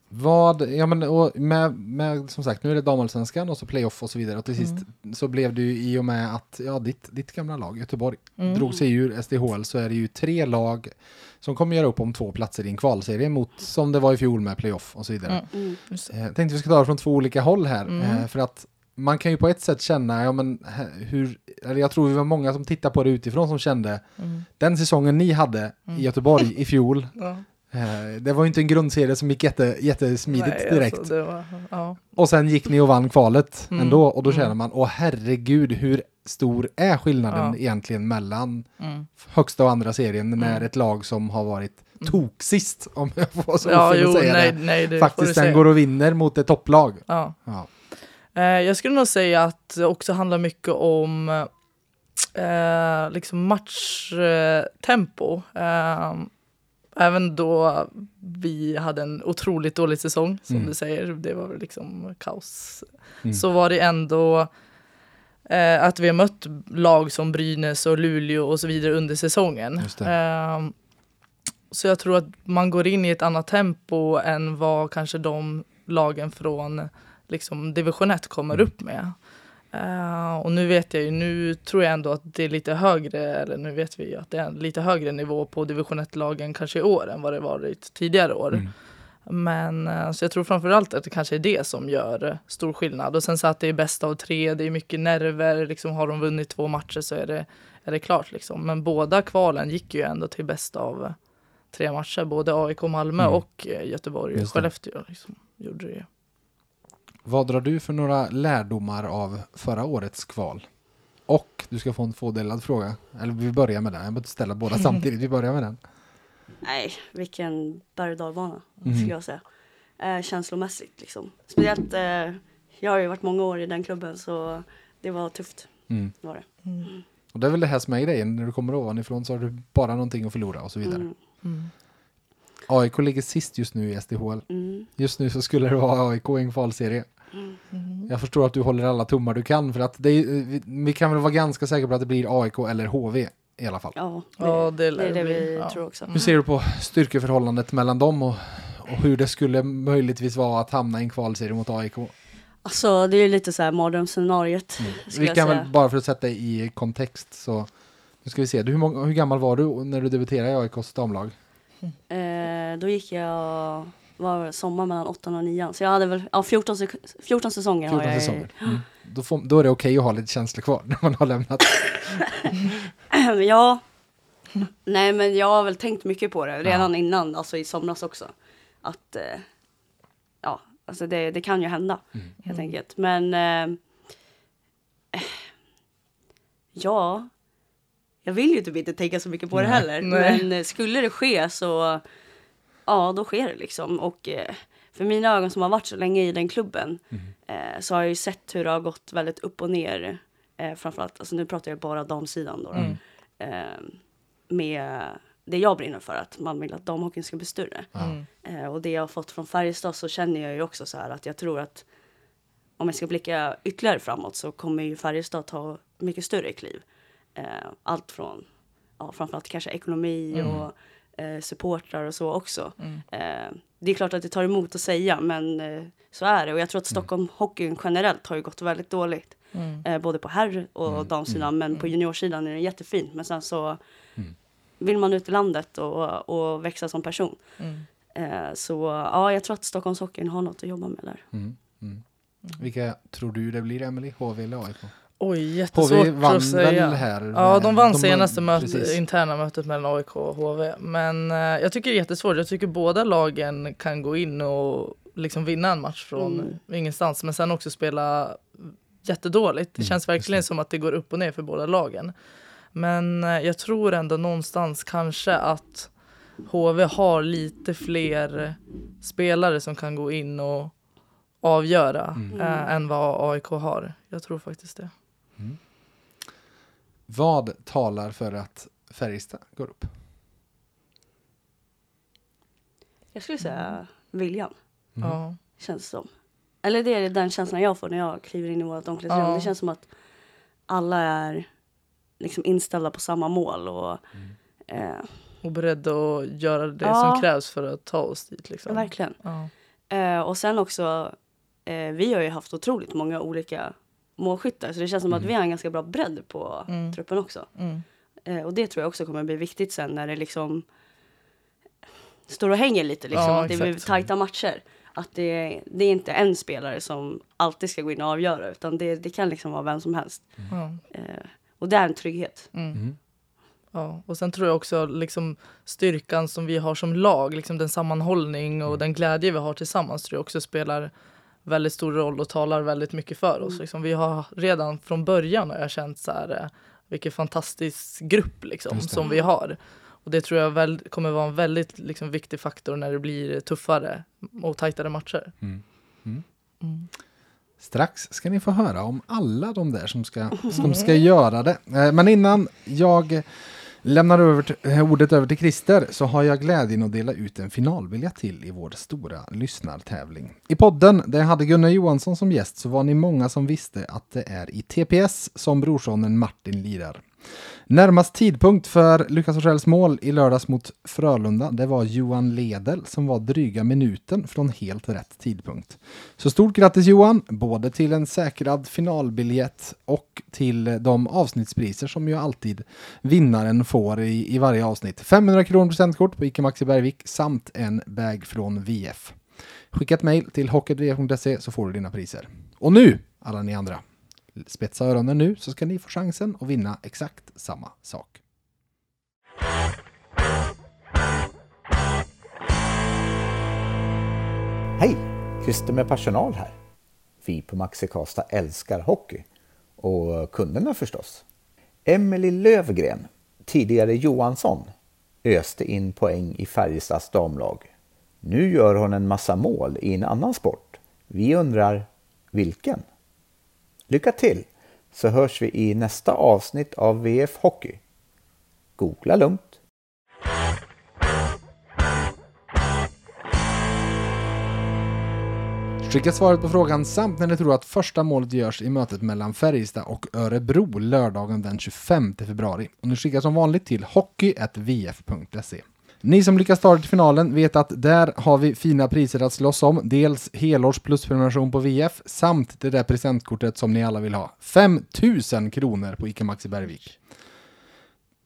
Vad, ja men och med, med, som sagt, nu är det damallsvenskan och så playoff och så vidare. Och till sist så blev det ju i och med att, ja, ditt, ditt gamla lag, Göteborg, Mm. drog sig ur SDHL så är det ju tre lag som kommer göra upp om två platser i en kvalserie mot, som det var i fjol med playoff och så vidare. Mm. Mm. Eh, Jag tänkte vi ska ta det från två olika håll här. Mm. Eh, för att man kan ju på ett sätt känna, ja men hur, eller jag tror vi var många som tittar på det utifrån som kände, Mm. den säsongen ni hade Mm. i Göteborg i fjol, <laughs> Ja. eh, det var ju inte en grundserie som gick jätte, jättesmidigt Nej, direkt. Alltså, var, ja. Och sen gick ni och vann kvalet Mm. ändå och då Mm. känner man, åh herregud, hur stor är skillnaden Ja. egentligen mellan Mm. högsta och andra serien när Mm. ett lag som har varit Mm. toksist, om jag får så Ja, jo, säga nej, det, nej, det faktiskt sen går och vinner mot ett topplag. Ja. Ja. Eh, jag skulle nog säga att det också handlar mycket om eh, liksom matchtempo. Eh, även då vi hade en otroligt dålig säsong, som Mm. du säger, det var liksom kaos. Mm. Så var det ändå eh, att vi har mött lag som Brynäs och Luleå och så vidare under säsongen. Eh, så jag tror att man går in i ett annat tempo än vad kanske de lagen från liksom, division 1 kommer Mm. upp med. Eh, och nu vet jag ju, nu tror jag ändå att det är lite högre, eller nu vet vi ju att det är en lite högre nivå på division 1-lagen kanske i år än vad det varit tidigare år. Mm. Men eh, så jag tror framförallt att det kanske är det som gör stor skillnad. Och sen så att det är bäst av tre, det är mycket nerver, liksom har de vunnit två matcher så är det, är det klart liksom. Men båda kvalen gick ju ändå till bäst av tre matcher, både AIK Malmö Mm. och eh, Göteborg och. Skellefteå liksom, gjorde det. Vad drar du för några lärdomar av förra årets kval? Och du ska få en tvådelad fråga. Eller vi börjar med den. Jag behöver inte ställa båda <laughs> samtidigt. Vi börjar med den. Nej, vilken berg och dalbana Mhm. skulle jag säga. Eh, känslomässigt liksom. Speciellt, eh, jag har ju varit många år i den klubben så det var tufft. Mm. Var det. Mm. Och det är väl det här som är grejen. När du kommer ovanifrån så har du bara någonting att förlora och så vidare. Mm, Mm. AIK ligger sist just nu i SDHL. mm, Just nu så skulle det vara AIK i en kvalserie. Mm. Mm. Jag förstår att du håller alla tummar du kan för att det är, vi, vi kan väl vara ganska säkra på att det blir AIK eller HV i alla fall. Ja, det, Ja, det det är det vi ja. tror också. Hur ser du på styrkeförhållandet mellan dem och, och hur det skulle möjligtvis vara att hamna i en kvalserie mot AIK? Alltså det är ju lite så här mardrömsscenariot. skulle Mm. Vi kan säga. väl bara för att sätta i kontext så nu ska vi se, du, hur, många, hur gammal var du när du debuterade i AIKs damlag? Eh, då gick jag, var sommar mellan 8 och 9 så jag hade väl, ja 14, sek- 14 säsonger 14 har jag. säsonger. Mm. Då, får, då är det okej att ha lite känslor kvar när man har lämnat. <laughs> ja. Nej men jag har väl tänkt mycket på det redan innan, alltså i somras också. Att, eh, ja, alltså det, det kan ju hända Mm. helt enkelt. Men, eh, ja, jag vill ju typ inte tänka så mycket på det Nej. heller. Nej. Men eh, skulle det ske så, ja då sker det liksom. Och eh, för mina ögon som har varit så länge i den klubben Mm. eh, så har jag ju sett hur det har gått väldigt upp och ner. Eh, framförallt, alltså nu pratar jag bara damsidan då. då. Mm. Eh, med det jag brinner för, att man vill att damhockeyn ska bli större. Mm. Och det jag har fått från Färjestad så känner jag ju också så här att jag tror att om jag ska blicka ytterligare framåt så kommer ju Färjestad ta mycket större kliv. Allt från, ja, framförallt kanske ekonomi och eh, supportrar och så också. Eh, det är klart att det tar emot att säga, men eh, så är det. Och jag tror att Stockholm hockeyn generellt har ju gått väldigt dåligt. Eh, både på herr och damsidan, men på juniorsidan är det jättefint. Men sen så vill man ut i landet och, och växa som person. Eh, så ja, jag tror att Stockholmshockeyn har något att jobba med där. Mm. Mm. Vilka tror du det blir, Emily? HV eller AIK? Oj, HV jättesvårt vann att säga. väl här? Ja, de vann De senaste vann- möt, interna mötet mellan AIK och HV. Men eh, jag tycker det är jättesvårt. Jag tycker båda lagen kan gå in och liksom vinna en match från Mm. ingenstans. Men sen också spela jättedåligt. Det Mm, känns verkligen som att det går upp och ner för båda lagen. Men eh, jag tror ändå någonstans kanske att HV har lite fler spelare som kan gå in och avgöra Mm. eh, än vad AIK har. Jag tror faktiskt det. Vad talar för att Färjestad går upp? Jag skulle säga viljan, Mm. Ja. känns det som. Eller det är den känslan jag får när jag kliver in i vårt omklädningsrum. Ja. Det känns som att alla är liksom inställda på samma mål. Och, eh, Och beredd att göra det Ja. som krävs för att ta oss dit. Liksom. Verkligen. Ja. Eh, och sen också, eh, vi har ju haft otroligt många olika målskyttar. Så det känns som att vi har en ganska bra bredd på Mm. truppen också. Mm. Eh, och det tror jag också kommer bli viktigt sen när det liksom står och hänger lite. Liksom, Ja, att det blir tajta matcher. Att det, det är inte en spelare som alltid ska gå in och avgöra. Utan det, det kan liksom vara vem som helst. Ja. Eh, och det är en trygghet. Mm. Mm. Ja. Och sen tror jag också liksom, styrkan som vi har som lag, liksom den sammanhållning och den glädje vi har tillsammans tror jag också spelar väldigt stor roll och talar väldigt mycket för oss. Liksom, vi har redan från början har jag känt så här, eh, vilken fantastisk grupp liksom, som vi har. Och det tror jag väl, kommer vara en väldigt liksom, viktig faktor när det blir tuffare och tajtare matcher. Mm. Mm. Mm. Strax ska ni få höra om alla de där som ska, som ska <laughs> göra det. Eh, Men innan jag lämnar över till, eh, ordet över till Christer så har jag glädjen att dela ut en finalbiljett till i vår stora lyssnartävling. I podden där jag hade Gunnar Johansson som gäst så var ni många som visste att det är i TPS som brorsonen Martin lirar. Närmast tidpunkt för Lukas Forssells mål i lördags mot Frölunda, det var Johan Ledel som var dryga minuten från helt rätt tidpunkt. Så stort grattis Johan, både till en säkrad finalbiljett och till de avsnittspriser som ju alltid vinnaren får i, i varje avsnitt. 500 kronor presentkort på ICA Maxi Bergvik samt en bag från VF. Skicka ett mejl till hockeyvf.se så får du dina priser. Och nu, alla ni andra, spetsa öronen nu så ska ni få chansen att vinna exakt samma sak. Hej! Christer med personal här. Vi på Maxi Karlstad älskar hockey. Och kunderna förstås. Emelie Lövgren, tidigare Johansson, öste in poäng i Färjestads damlag. Nu gör hon en massa mål i en annan sport. Vi undrar vilken? Lycka till! Så hörs vi i nästa avsnitt av VF Hockey. Googla lugnt! Skicka svaret på frågan samt när ni tror att första målet görs i mötet mellan Färjestad och Örebro lördagen den 25 februari. Och ni skickar som vanligt till hockey.vf.se. Ni som lyckas ta er till finalen vet att där har vi fina priser att slåss om. Dels helårs plusprenumeration på VF samt det där presentkortet som ni alla vill ha. 5000 kronor på ICA Maxi Bergvik.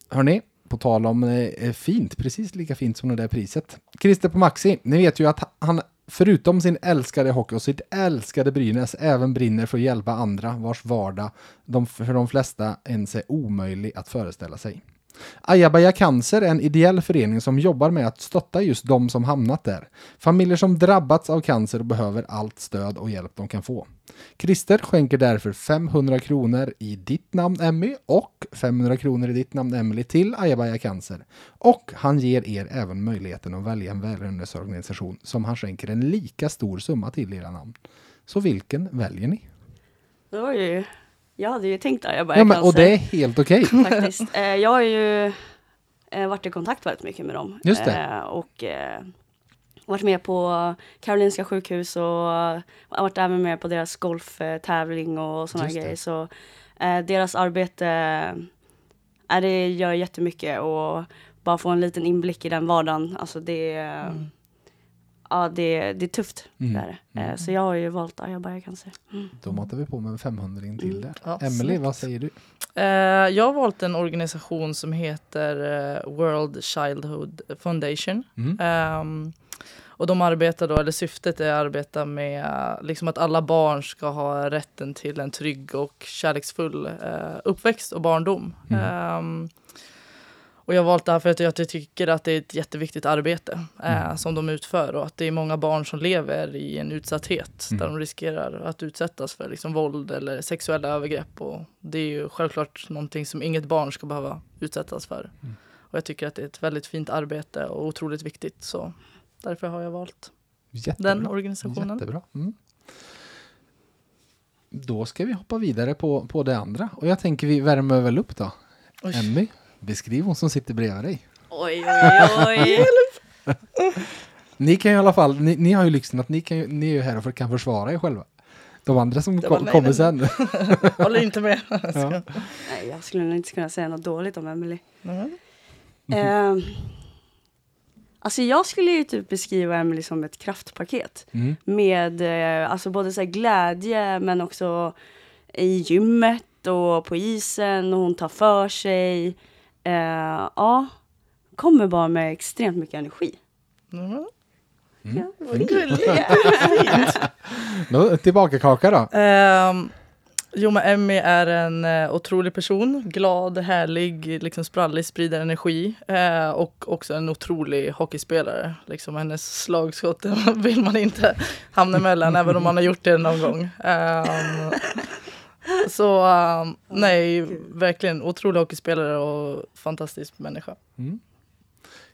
Hörni, på tal om eh, eh, fint, precis lika fint som det där priset. Christer på Maxi, ni vet ju att han förutom sin älskade hockey och sitt älskade Brynäs även brinner för att hjälpa andra vars vardag de, för de flesta ens är omöjlig att föreställa sig. Ayabaya Cancer är en ideell förening som jobbar med att stötta just de som hamnat där. Familjer som drabbats av cancer och behöver allt stöd och hjälp de kan få. Christer skänker därför 500 kronor i ditt namn Emmy och 500 kronor i ditt namn Emily till Ayabaya Cancer. Och han ger er även möjligheten att välja en välgörenhetsorganisation som han skänker en lika stor summa till i era namn. Så vilken väljer ni? Det var ju, jag hade ju tänkt där, jag bara, Ja, jag men, och det är helt okej. <laughs> faktiskt. Eh, jag är ju eh, varit i kontakt väldigt mycket med dem. Just det. Eh, och eh, varit med på Karolinska sjukhus och har varit även med på deras golftävling och sådana det. grejer. Så eh, deras arbete, eh, det gör jättemycket och bara få en liten inblick i den vardagen. Alltså det, Mm. Ja, det, det är tufft. Mm. Det är det. Eh, så jag har ju valt Ajabaja cancer. Mm. Då matar vi på med en 500 till Mm. där. Ja, Emily, vad säger du? Eh, jag har valt en organisation som heter eh, World Childhood Foundation. Mm. Ehm, och de arbetar då, eller syftet är att arbeta med liksom att alla barn ska ha rätten till en trygg och kärleksfull eh, uppväxt och barndom. Mm. Ehm, och jag har valt det här för att jag tycker att det är ett jätteviktigt arbete eh, Mm. som de utför och att det är många barn som lever i en utsatthet Mm. där de riskerar att utsättas för liksom, våld eller sexuella övergrepp. Och det är ju självklart någonting som inget barn ska behöva utsättas för. Mm. Och jag tycker att det är ett väldigt fint arbete och otroligt viktigt. Så därför har jag valt Jättebra. den organisationen. Jättebra. Mm. Då ska vi hoppa vidare på, på det andra. Och jag tänker vi värmer väl upp då. Oj. Emmy, beskriv hon som sitter bredvid dig. Oj, oj, oj. <laughs> Ni kan ju i alla fall, ni, ni har ju lyxen att ni, kan ju, ni är ju här och kan försvara er själva. De andra som kom, nej, kommer sen. <laughs> Håller inte med. <laughs> Ja. Nej, jag skulle nog inte kunna säga något dåligt om Emily. Mm. Eh, alltså jag skulle ju typ beskriva Emily som ett kraftpaket. Mm. Med eh, alltså både så här glädje men också i gymmet och på isen och hon tar för sig. Eh, ja, kommer bara med extremt mycket energi. Mm. Ja, Vad gulligt. Då, <laughs> tillbaka kaka då. Ehm, jo, men Emmy är en eh, otrolig person. Glad, härlig, liksom sprallig, sprider energi. Eh, och också en otrolig hockeyspelare. Liksom, hennes slagskott <laughs> vill man inte hamna emellan, även om man har gjort det någon gång. Ehm, så ehm, nej, verkligen otrolig hockeyspelare och fantastisk människa.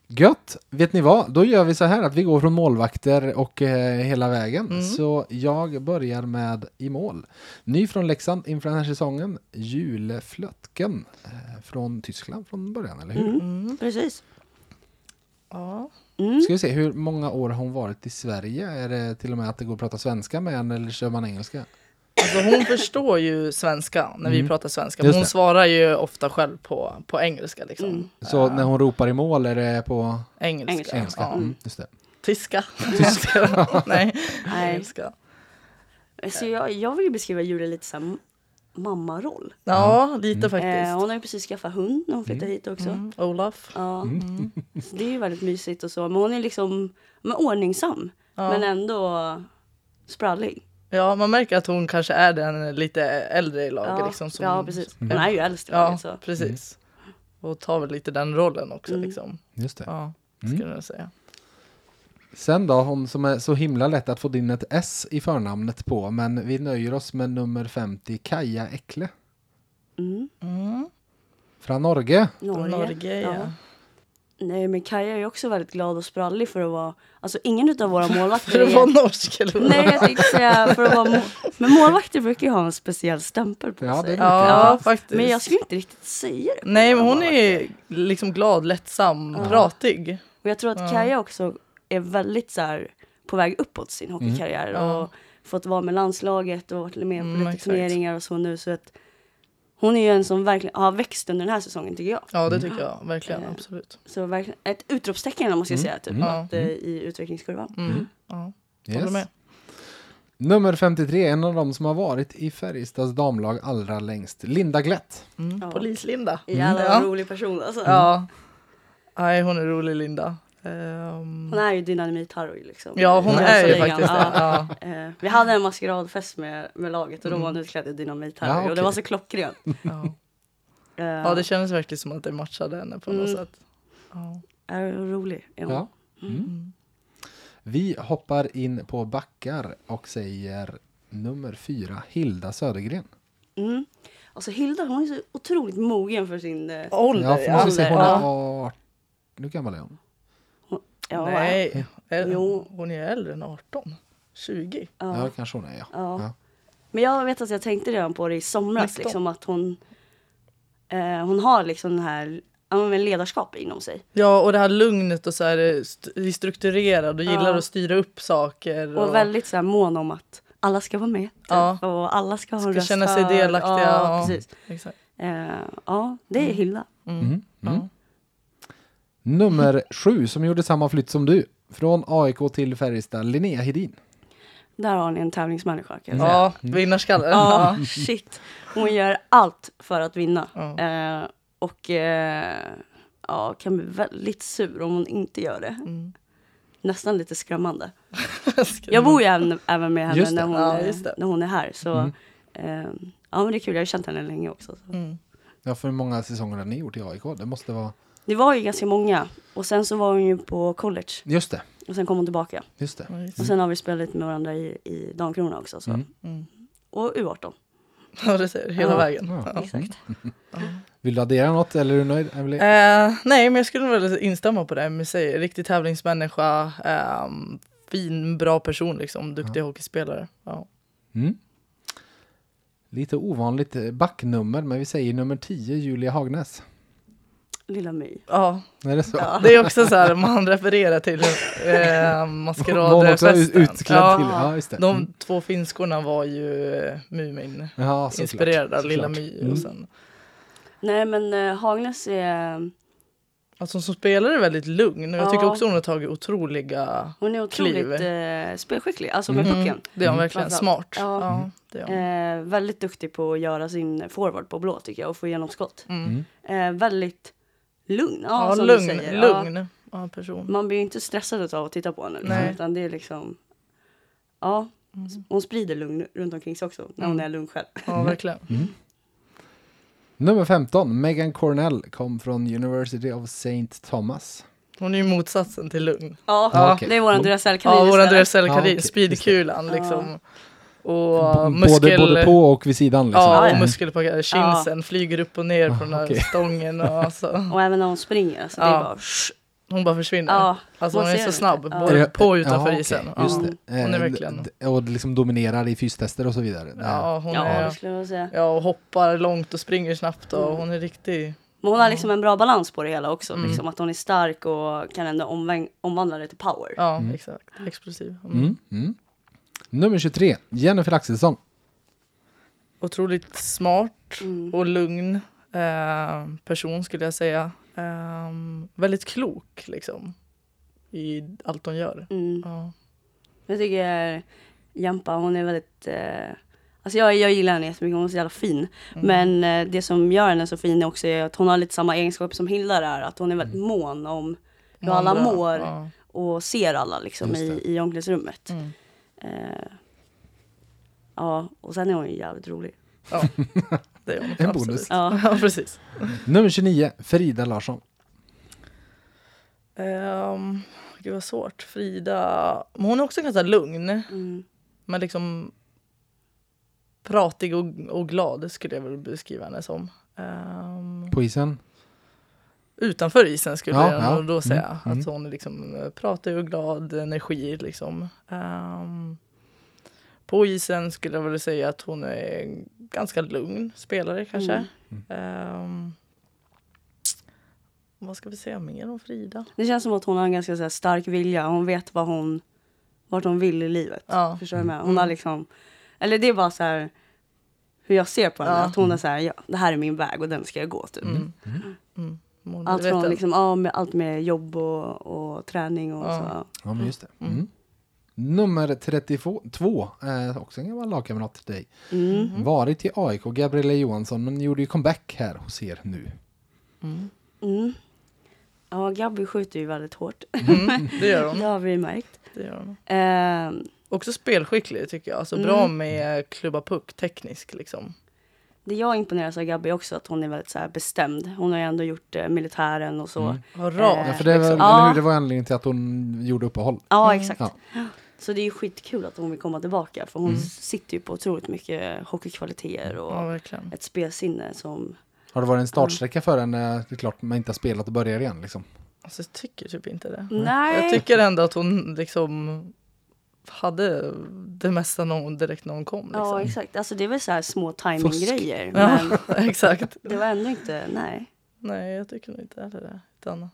Gött! Vet ni vad? Då gör vi så här att vi går från målvakter och eh, hela vägen. Mm. Så jag börjar med i mål. Ny från Leksand inför den här säsongen. Jule Flötken eh, från Tyskland från början, eller hur? Mm, Mm. precis. Ja. Mm. Ska vi se, hur många år har hon varit i Sverige? Är det till och med att det går att prata svenska med henne eller kör man engelska? Alltså hon förstår ju svenska när vi Mm. pratar svenska. Just Men hon det. svarar ju ofta själv på, på engelska. Liksom. Mm. Så Eh, när hon ropar i mål är det på engelska. Engelska. engelska? Ja. Mm, just det. Tyska. <laughs> <laughs> Nej, Nej. engelska. Så jag, jag vill ju beskriva Julia lite som mammaroll. Ja, lite Eh, faktiskt. hon har ju precis skaffat hund när hon flyttade hit också. Mm. Olaf. Ja, Mm. så det är ju väldigt mysigt och så. Men hon är liksom men ordningsam. Ja. Men ändå sprallig. Ja, man märker att hon kanske är den lite äldre i laget. Ja, Liksom, som, ja precis. Hon Mm. är ju äldst i Ja, laget. Så. precis. Och tar väl lite den rollen också. Mm. Liksom. Just det. Ja, Mm. skulle jag säga. Sen då, hon som är så himla lätt att få in ett S i förnamnet på, men vi nöjer oss med nummer 50, Kaja Ekle. Mm. Mm. Från Norge. Norge. Norge, ja. Nej men Kaja är ju också väldigt glad och sprallig för att vara, alltså ingen av våra <laughs> målvakter För att vara norsk eller vad? Nej jag tänkte säga för att vara må... <laughs> Men målvakter brukar ju ha en speciell stämpel på Ja, det sig. är Ja, faktiskt. Men jag skulle inte riktigt säga det. Nej, men hon målvakter. är liksom glad, lättsam, Ja. pratig. Och jag tror att Ja. Kaja också är väldigt så här, på väg uppåt sin hockeykarriär. Mm. Ja. Och fått vara med landslaget och varit med på Mm, lite exakt. turneringar och så nu. Så att hon är ju en som verkligen har växt under den här säsongen tycker jag. Ja, det tycker jag verkligen. Eh, Absolut. Så verkligen ett utropstecken måste jag säga typ, Mm. att, eh, i utvecklingskurvan. Mm. Ja, håller Yes. med. Nummer 53, en av dem som har varit i Färjestads damlag allra längst. Linda Glätt. Mm. Ja. Polis-Linda. Jävla Ja. rolig person alltså. Ja. Nej, hon är rolig, Linda. Ehm, Hon är ju dynamit-Harry liksom. Ja, hon är ju faktiskt det. Ja. Ja. Eh, Vi hade en maskeradfest med, med laget och då Mm. var hon utklädd i dynamit-Harry Ja, och det var så klockrent. Ja. Eh, ja, det kändes verkligen som att det matchade henne på något Mm. sätt. Ja. är rolig. är hon. Ja. Mm. Vi hoppar in på backar och säger nummer 4, Hilda Södergren. Mm. Alltså Hilda hon är så otroligt mogen för sin... eh, Ålder, Ja, får man se, hon är Ja. 18. Hur gammal är hon? Ja, Nej, är- Jo. hon är äldre än 18. 20. Ja, Ja. kanske hon är ja. Ja. ja. Men jag vet att jag tänkte redan på det i somras, 19. liksom att hon, eh, hon har liksom den här men ledarskap inom sig. Ja, och det här lugnet och så här st- strukturerad och gillar Ja. att styra upp saker. Och väldigt så här mån om att alla ska vara med. typ. Ja. Och alla ska ha Ska röst känna sig delaktiga, Ja, ja. precis. Exakt. Eh, ja, det är hylla. Mm. Mm. Mm. Nummer sju som gjorde samma flytt som du. Från AIK till Färjestad, Linnea Hedin. Där har ni en tävlingsmänniska kan jag säga. Ja, vinnarskalle. Ja, shit. Hon gör allt för att vinna. Ja. Eh, och eh, ja, kan bli väldigt sur om hon inte gör det. Mm. Nästan lite skrämmande. <laughs> Jag bor ju även, även med henne när hon, Ja, det. när hon är här. Så Mm. eh, ja, men det är kul. Jag har känt henne länge också. Så. Mm. Ja, för hur många säsonger har ni gjort i AIK? Det måste vara... Det var ju ganska många. Och sen så var hon ju på college. Just det, Och sen kom hon tillbaka. just det. Just Och sen har vi spelat lite med varandra i, i Damkrona också. Så. Mm. Mm. Och U18. Ja, det ser hela Ja. vägen. Ja. Ja. Exakt. Vill du addera något eller är du nöjd, Emily? Eh, nej, men jag skulle väl instämma på det säger. Riktig tävlingsmänniska, ehm, fin, bra person liksom, duktig hockeyspelare. Ja. Mm. Lite ovanligt eh, backnummer, men vi säger nummer 10, Julia Hagnäs. Lilla My. ja, Är det så? Ja. det är också så här, man refererar till eh, maskeradfesten. utklädd Ja, till? Ja, just det. De Mm. två finskorna var ju eh, Mumin Ja, såklart. inspirerade av Lilla. My. Mm. Och sen, Nej men uh, Hagnes är, alltså, som spelare är väldigt lugn och jag tycker också hon har tagit otroliga hon är otroligt Kliv. eh, spelskicklig, alltså med Mm, pucken. Det är hon Mm. verkligen. Smart. Ja. Ja, det är hon. Eh, väldigt duktig på att göra sin forward på blå tycker jag och få igenom skott. Mm. Mm. Eh, väldigt lugn. Ja, Ja, som lugn. du säger. Lugn. Ja, person. man blir ju inte stressad av att titta på henne. Liksom, Nej. utan det är liksom, ja, Mm. hon sprider lugn runt omkring sig också när hon Mm. är lugn själv. Ja, verkligen. Mm. Nummer 15, Megan Cornell, kom från University of St. Thomas. Hon är ju motsatsen till lugn. Ja, Ja, okej. det är våran Duracell kanin Ja, vår. Andreas Ja, Karin, okej, speedkulan liksom. Och muskel... både, både på och vid sidan liksom. Ja, och ja. muskel på kinsen, flyger upp och ner på den här okej. stången. Och <laughs> alltså, Och även när hon springer, alltså, det Ja. är bara hon bara försvinner. Ja, alltså hon är så det snabb. Ja. både det- på och utanför okej, isen. Just Ja. det. Hon är Eh, verkligen- Och liksom dominerar i fystester och så vidare. Ja, hon ja det är... skulle jag säga. Ja, och hoppar långt och springer snabbt och Mm. hon är riktig... Men hon har liksom en bra balans på det hela också. Mm. Liksom, att hon är stark och kan ändå omvandla det till power. Ja, Mm. exakt. Explosiv. Mm. Mm. Mm. Nummer 23, Jennifer Axelsson. Otroligt smart Mm. och lugn eh, person skulle jag säga. Ehm, väldigt klok liksom i allt hon gör. Mm. Ja. Jag tycker Jampa, hon är väldigt... Eh, alltså jag, jag gillar henne jättemycket, hon är så jävla fin. Mm. Men eh, det som gör henne så fin är också att hon har lite samma egenskaper som Hilda där. Att hon är väldigt Mm. mån om hur alla mår Ja. och ser alla liksom i, i omklädningsrummet. Mm. Eh, ja, och sen är hon ju jävligt rolig. ja, <laughs> det är hon. En absolut. bonus. Ja. <laughs> Ja, precis. Nummer 29, Frida Larsson. Um, gud vad svårt. Frida, men hon är också ganska lugn. Mm. Men liksom pratig och, och glad skulle jag väl beskriva henne som. Ehm, På isen. Utanför isen skulle Ja, jag ja. då säga. Mm, Att hon är liksom eh, pratig och glad, energi liksom. Ehm, på isen skulle jag väl säga att hon är en ganska lugn spelare kanske. Mm. Ehm, vad ska vi säga mer om Frida? Det känns som att hon har en ganska så här, stark vilja. Hon vet vad hon, vart hon vill i livet. Ja. Förstår du med? Hon Mm. har liksom, eller det är bara så här hur jag ser på henne. Ja. Att hon är så här, ja, det här är min väg och den ska jag gå typ. Mm. Mm. Allt Målmedveten. från liksom, ja, med, allt med jobb och, och träning och Ja. så. Ja, men just det. Mm. Mm. Nummer 32, eh, också en gammal lagkamrat till dig. Mm. Varit i AIK, Gabriella Johansson, men gjorde ju comeback här hos er nu. Mm. Mm. Ja, Gabby skjuter ju väldigt hårt. Mm, <laughs> det gör Det hon. har vi märkt. Det gör hon. Ehm, Också spelskicklig tycker jag. Alltså Mm. bra med klubba puck, teknisk liksom. Det jag imponeras av Gabby också att hon är väldigt så här bestämd. Hon har ju ändå gjort eh, militären och så. Mm. Ja, Eh. Ja, för det, var, liksom. Ja. det var anledningen till att hon gjorde uppehåll. Ja, Mm. exakt. Ja. Så det är ju skitkul att hon vill komma tillbaka. För hon Mm. sitter ju på otroligt mycket hockeykvaliteter och Ja, ett spelsinne som... Har det varit en startsträcka för henne? Det är klart man inte har spelat och börjar igen liksom. Alltså, jag tycker typ inte det. Nej. Jag tycker ändå att hon liksom hade det mesta någon, direkt när hon kom. Liksom. Ja, exakt. Alltså det är väl så här små timing-grejer. Ja, <laughs> exakt. det var ändå inte... Nej. Nej, jag tycker nog inte heller det. Utan,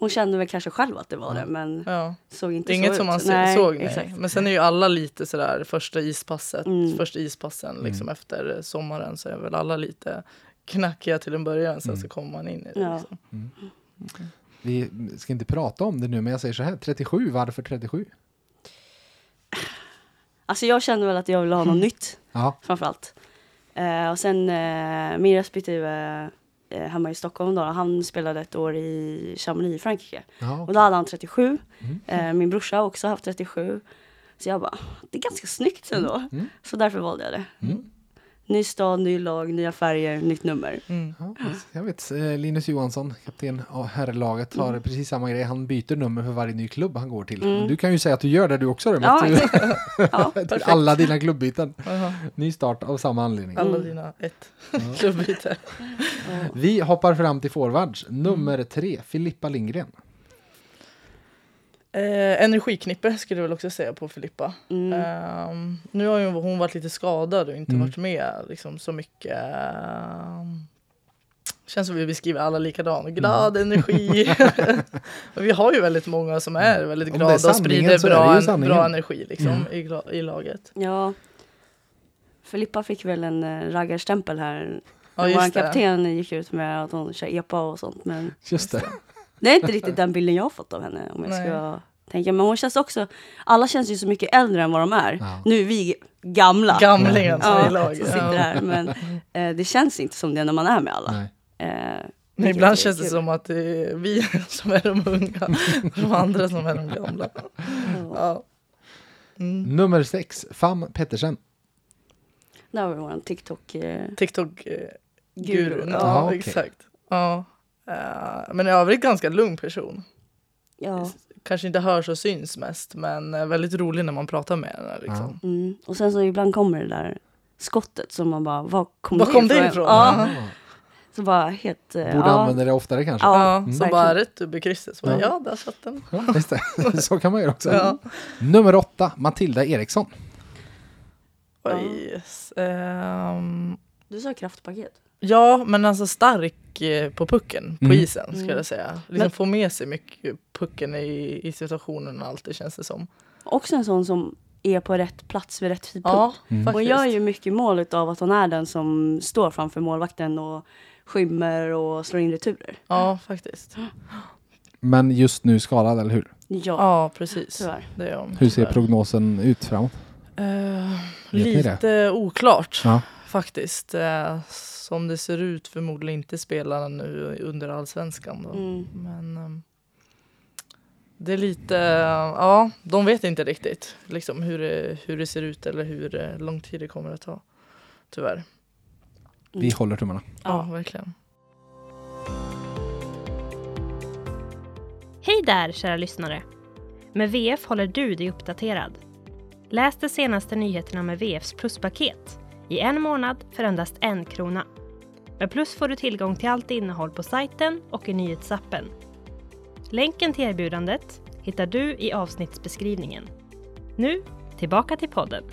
Hon kände väl kanske själv att det var det, men ja. såg inte Det är inget så som ut. man Nej, såg. Nej. Exakt. Men sen är ju alla lite sådär första ispasset, Mm. första ispassen liksom Mm. efter sommaren så är väl alla lite knackiga till en början sen Mm. så kommer man in i det. Ja. Liksom. Vi ska inte prata om det nu, men jag säger så här. 37, varför 37? Alltså jag kände väl att jag ville ha något nytt Ja, framförallt. Eh, och sen eh, min respektive eh, hemma i Stockholm då, han spelade ett år i Chamonix i Frankrike. ja. Och då hade han 37. Mm. Eh, min brorsa har också haft 37. Så jag bara, det är ganska snyggt ändå. Mm. Så därför valde jag det. Mm. Ny stad, ny lag, nya färger, nytt nummer. Mm. Ja, jag vet, eh, Linus Johansson, kapten av herrlaget, har Mm. precis samma grej. Han byter nummer för varje ny klubb han går till. Mm. Du kan ju säga att du gör det du också. Ja, du. <laughs> <laughs> ja, alla dina klubbyten. Ny start av samma anledning. Alla Mm. dina ett Ja. <laughs> klubbyte. Vi hoppar fram till forwards. Nummer tre, Filippa Lindgren. Eh, energiknippe skulle jag väl också säga på Filippa. Mm. Ehm, nu har ju hon varit lite skadad och inte Mm. varit med liksom, så mycket. Um, känns som vi beskriver alla likadant. Glad Mm. energi. <laughs> vi har ju väldigt många som är väldigt det är glada och sprider bra, en, bra energi liksom, Mm. i, i laget. Ja. Filippa fick väl en eh, raggarstämpel här. Ja, Vår kapten gick ut med att hon kör epa och sånt. Men Just det. Det är inte riktigt den bilden jag har fått av henne. Om jag Nej. ska tänka. Men hon känns också, alla känns ju så mycket äldre än vad de är. Ja. Nu är vi gamla. I ja, laget. som sitter här. Men eh, det känns inte som det när man är med alla. Nej. Eh, Men ibland känns det kul. som att det är vi <laughs> som är de unga och de andra som är de gamla. Ja. Ja. Mm. Nummer sex, Fam Pettersen. Där var vår TikTok. Eh, TikTok-gurun. Guru. Ja, Ja, okej. exakt. Ja. Eh, men i övrigt ganska lugn person. ja. Kanske inte hörs och syns mest men eh, väldigt rolig när man pratar med henne. Liksom. Mm. Och sen så ibland kommer det där skottet som man bara, var kom Var det kom det ifrån? Ja, Ja. så bara helt... eh, Borde ja. använda det oftare kanske. Ja. Mm. så bara rätt upp i krysset. Så bara, Ja. ja, där satt den. Ja, just det. <laughs> Så kan man göra också. Ja. Nummer åtta, Matilda Eriksson. Oj, yes. Ehm, Du sa kraftpaket. Ja, men alltså stark eh, på pucken, på Mm. isen skulle Mm. jag säga. Liksom Men- få med sig mycket pucken i, i situationen och allt det känns det som. Också en sån som är på rätt plats vid rätt tidpunkt. Ja, Mm. Hon faktiskt. gör ju mycket mål av att hon är den som står framför målvakten och skymmer och slår in returer. Ja, faktiskt. Men just nu skadad, eller hur? Ja, Ja, precis. tyvärr. Det är hon. Hur ser tyvärr. prognosen ut framåt? Eh, Vet ni det? lite oklart Ja. faktiskt. Eh, som det ser ut förmodligen inte spelar nu under allsvenskan. Då. Mm. Men ehm, det är lite, ja, de vet inte riktigt liksom, hur, det, hur det ser ut eller hur eh, lång tid det kommer att ta. Tyvärr. Vi håller tummarna. Ja, verkligen. Hej där kära lyssnare! Med VF håller du dig uppdaterad. Läs de senaste nyheterna med VFs pluspaket i en månad för endast en krona. Med Plus får du tillgång till allt innehåll på sajten och i nyhetsappen. Länken till erbjudandet hittar du i avsnittsbeskrivningen. Nu, tillbaka till podden.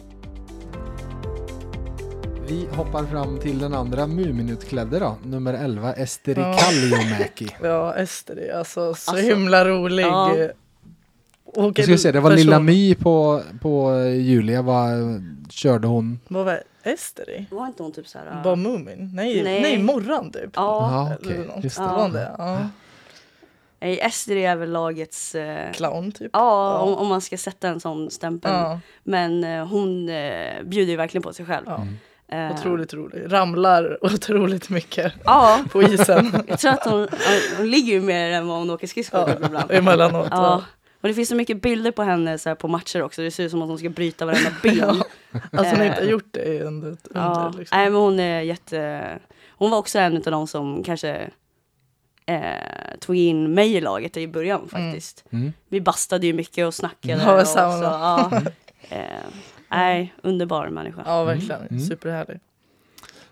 Vi hoppar fram till den andra Muminutklädde då. Nummer 11, Esteri Ja. Kalliomäki. <laughs> Ja, Ester är alltså så Alltså, himla rolig. ja. Och Jag ska se, det var person. Lilla My på, på Julia. Vad körde hon? Vad var Ester i? Var inte hon typ så här... Var Mumin? Nej, nej. Nej. Morran typ. Ja. Ja, okej. Eller något. Just det. Ja. Nej, Ester är väl lagets... Eh, Clown typ. ja, om, om man ska sätta en sån stämpel. Ja, Men eh, hon eh, bjuder ju verkligen på sig själv. ja. Eh, Otroligt rolig. Ramlar otroligt mycket <laughs> Ja, på isen. jag tror att hon, hon, hon ligger ju mer än vad hon åker skridskor ja, typ ibland. emellanåt. Ja. Och det finns så mycket bilder på henne så här, på matcher också. Det ser ut som att hon ska bryta varenda ben. <laughs> Alltså hon har inte Eh, gjort det under, under ja. liksom. Nej, men hon är jätte... Hon var också en av de som kanske eh, tog in mig i laget i början faktiskt. Mm. Vi bastade ju mycket och snackade. Ja, och så, ja. eh, nej, underbar människa. Ja, verkligen. Mm. Superhärlig.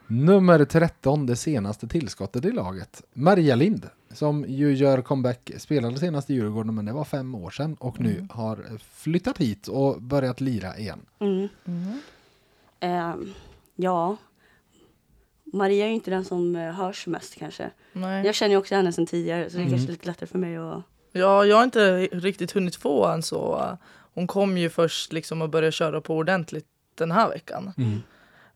Nummer 13, det senaste tillskottet i laget. Maria Lind, som ju gör comeback, spelade senast i Djurgården, men det var fem år sedan och nu Mm. har flyttat hit och börjat lira igen. Mm. Mm. Eh, ja, Maria är ju inte den som eh, hörs mest kanske. Nej. Jag känner ju också henne sedan tidigare så det är Mm. kanske lite lättare för mig att... Ja, jag har inte riktigt hunnit få en så. Hon kom ju först liksom att börja köra på ordentligt den här veckan. Mm.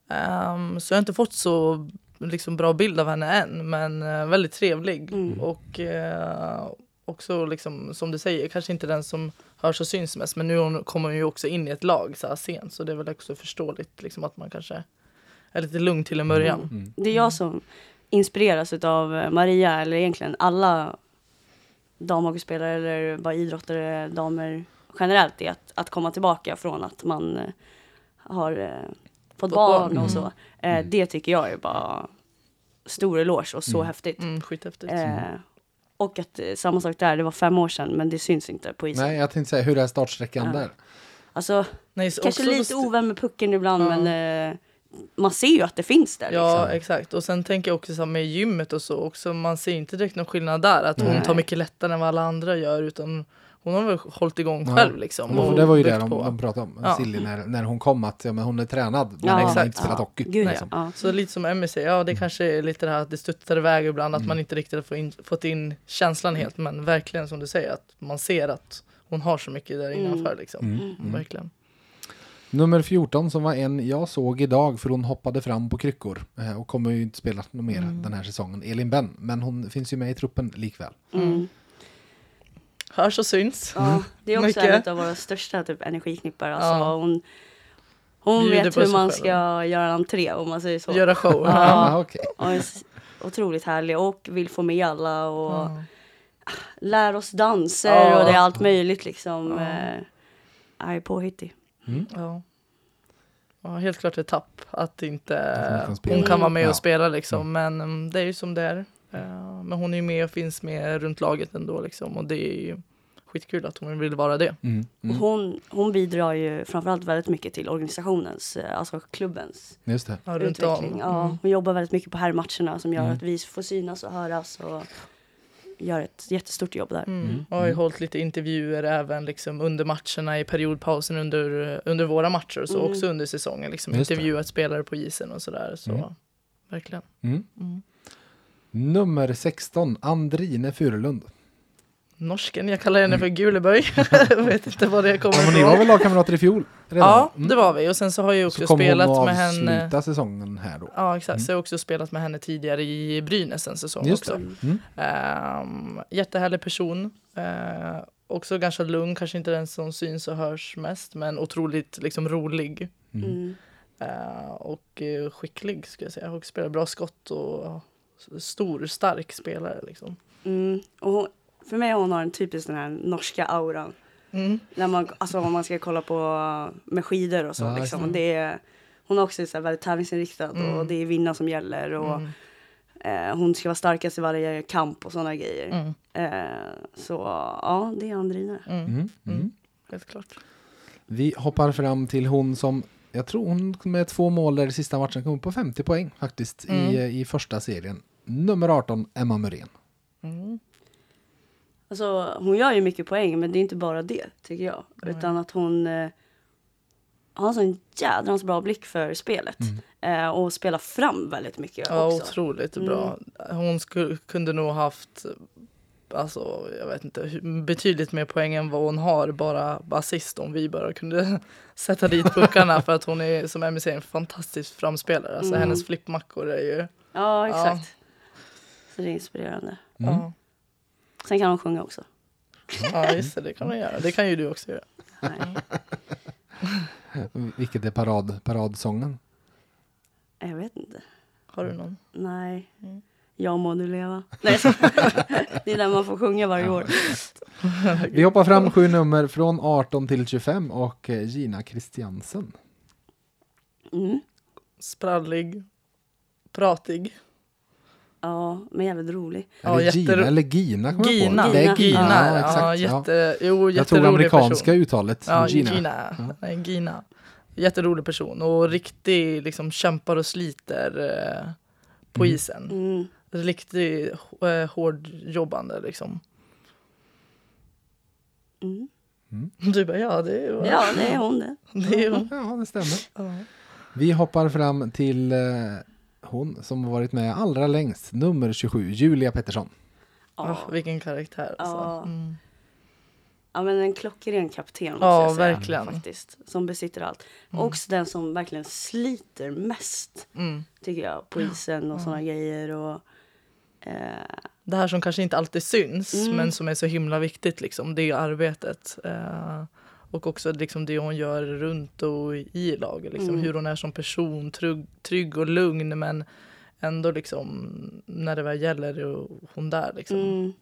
Ehm, så jag har inte fått så liksom, bra bild av henne än, men eh, väldigt trevlig. Mm. Och eh, också liksom, som du säger, kanske inte den som hörs och syns mest, men nu kommer hon ju också in i ett lag så här sent, så det är väl också förståeligt liksom, att man kanske är lite lugn till en början. Mm. Det är jag som inspireras av Maria, eller egentligen alla damhockeyspelare eller bara idrottare, damer generellt, är att, att komma tillbaka från att man eh, har eh, fått barn barn. och så. Eh, det tycker jag är bara stor eloge och så häftigt. Mm, skithäftigt. Eh, och att eh, samma sak där, det var fem år sedan men det syns inte på isen. Nej, jag tänkte säga, hur är startsträckan Ja. där? Alltså, Nej, kanske lite ovän med pucken ibland Ja. men eh, man ser ju att det finns där. Ja, liksom. exakt. Och sen tänker jag också så med gymmet och så också. Man ser inte direkt någon skillnad där. Att hon Nej. tar mycket lättare än vad alla andra gör. Utan hon har väl hållit igång Ja. själv liksom. Och det var ju det de, de pratade om, Ja. Silly, när, när hon kom att ja, men hon är tränad, men Ja, hon har exakt. inte spelat Ja, hockey. Gud, liksom. ja. Så lite som Emmy säger, ja det kanske är lite det här att det studsar iväg ibland. Att man inte riktigt har fått in, fått in känslan helt. Men verkligen som du säger, att man ser att hon har så mycket där innanför liksom. Mm. Mm. Verkligen. Nummer 14 som var en jag såg idag för hon hoppade fram på kryckor eh, och kommer ju inte spela något mer Mm. den här säsongen. Elin Benn, men hon finns ju med i truppen likväl. Mm. Hörs och syns. Ja, det är också Mycket. en av våra största typ, energiknippar. Alltså, Ja. hon hon Bjuder vet hur man själv. ska göra entré om man säger så. Göra show. Ja. Okej. Och otroligt härlig och vill få med alla och Ja. lär oss danser Ja. och det är allt möjligt liksom. Ja. Eh, är påhittig. Ja. ja, helt klart ett tapp att inte Att hon kan spela. hon kan vara med Ja. och spela liksom. Men mm, det är ju som det är. Eh, Men hon är ju med och finns med runt laget ändå liksom. Och det är ju skitkul att hon vill vara det. Mm. Och Mm. hon, hon bidrar ju framförallt väldigt mycket till organisationens, eh, alltså klubbens Just det. Utveckling. Ja, Mm. hon jobbar väldigt mycket på herrmatcherna som gör Mm. att vi får synas och höras och gör ett jättestort jobb där. Mm. Mm. Och har ju Mm. hållit lite intervjuer även liksom under matcherna i periodpausen under, under våra matcher och så Mm. också under säsongen. Liksom Just det. intervjuat spelare på isen och sådär. Så Mm. verkligen. Mm. Mm. Nummer 16, Andrine Furulund. Norsken, jag kallar henne för Guleböj. <laughs> jag vet inte vad det kommer Ja, men ni var ifrån. väl lagkamrater i fjol? Redan? Ja, Mm. det var vi. Och sen så har jag Så också spelat med henne. avsluta säsongen här då. Ja, exakt. Mm. Så jag har också spelat med henne tidigare i Brynäs en säsong Just också. Mm. Ehm, jättehärlig person. Ehm, också ganska lugn, kanske inte den som syns och hörs mest, men otroligt liksom rolig. Mm. Mm. Ehm, och eh, skicklig skulle jag säga. Och spelar bra skott och ja, stor, stark spelare liksom. Mm. Och för mig hon har en typisk den här norska auran. Mm. När man, alltså om man ska kolla på med skidor och så. Ja, liksom. det är, hon är också så här väldigt tävlingsinriktad Mm. och det är vinna som gäller. Och, Mm. eh, hon ska vara starkast i varje kamp och sådana grejer. Mm. Eh, så ja, det är Andrine. Mm. Mm. Mm. Helt klart. Vi hoppar fram till hon som, jag tror hon med två mål där i sista matchen kom upp på 50 poäng faktiskt i, Mm. i första serien. Nummer 18, Emma Muren. Mm. Alltså, hon gör ju mycket poäng, men det är inte bara det, tycker jag. Nej. Utan att hon eh, har en sån jädrans bra blick för spelet. Eh, och spelar fram väldigt mycket Ja, också. otroligt bra. Hon skulle, kunde nog haft alltså, jag vet inte, betydligt mer poäng än vad hon har bara assist om vi bara kunde <laughs> sätta dit puckarna <laughs> för att hon är som Emmy säger en fantastisk framspelare. Alltså Mm. hennes flippmackor är ju... Ja, exakt. Så det är inspirerande. Mm. Ja, Sen kan hon sjunga också. ja just det, det kan hon göra. Det kan ju du också göra. Nej, Vilket är parad, paradsången? jag vet inte. Har du någon? Nej. Mm. Jag må du leva. Nej, så- <laughs> det är den man får sjunga varje år. <laughs> Vi hoppar fram sju nummer från 18 till 25 och eh, Gina Christiansen. Mm. Sprallig, pratig. Ja, men jävligt rolig. Ja, Är det jättero- Gina eller Gina? på? Gina. Det är Gina. Gina. Ja, exakt. Ja, ja. jätte, jo, Jag tror jätterolig amerikanska person. uttalet. Ja, Gina. Gina. Ja. Gina. Jätterolig person och riktigt liksom kämpar och sliter eh, på Mm. isen. Mm. Riktigt eh, hårdjobbande liksom. Mm. Du bara, ja det är ju Ja, det är hon det. det. Är ju, Ja, det stämmer. ja. Vi hoppar fram till eh, hon som har varit med allra längst, nummer 27, Julia Pettersson. Ja. Åh, vilken karaktär alltså. Ja. Mm. Ja men en klockren kapten måste Ja, jag säga. verkligen. Faktiskt. Som besitter allt. Mm. Också den som verkligen sliter mest. Mm. Tycker jag. På isen och sådana grejer. Och, eh, Det här som kanske inte alltid syns Mm. men som är så himla viktigt liksom, det är arbetet. Eh, och också liksom det hon gör runt och i laget. Liksom, Mm. Hur hon är som person, trygg, trygg och lugn men ändå liksom när det väl gäller är hon där. Liksom. mm,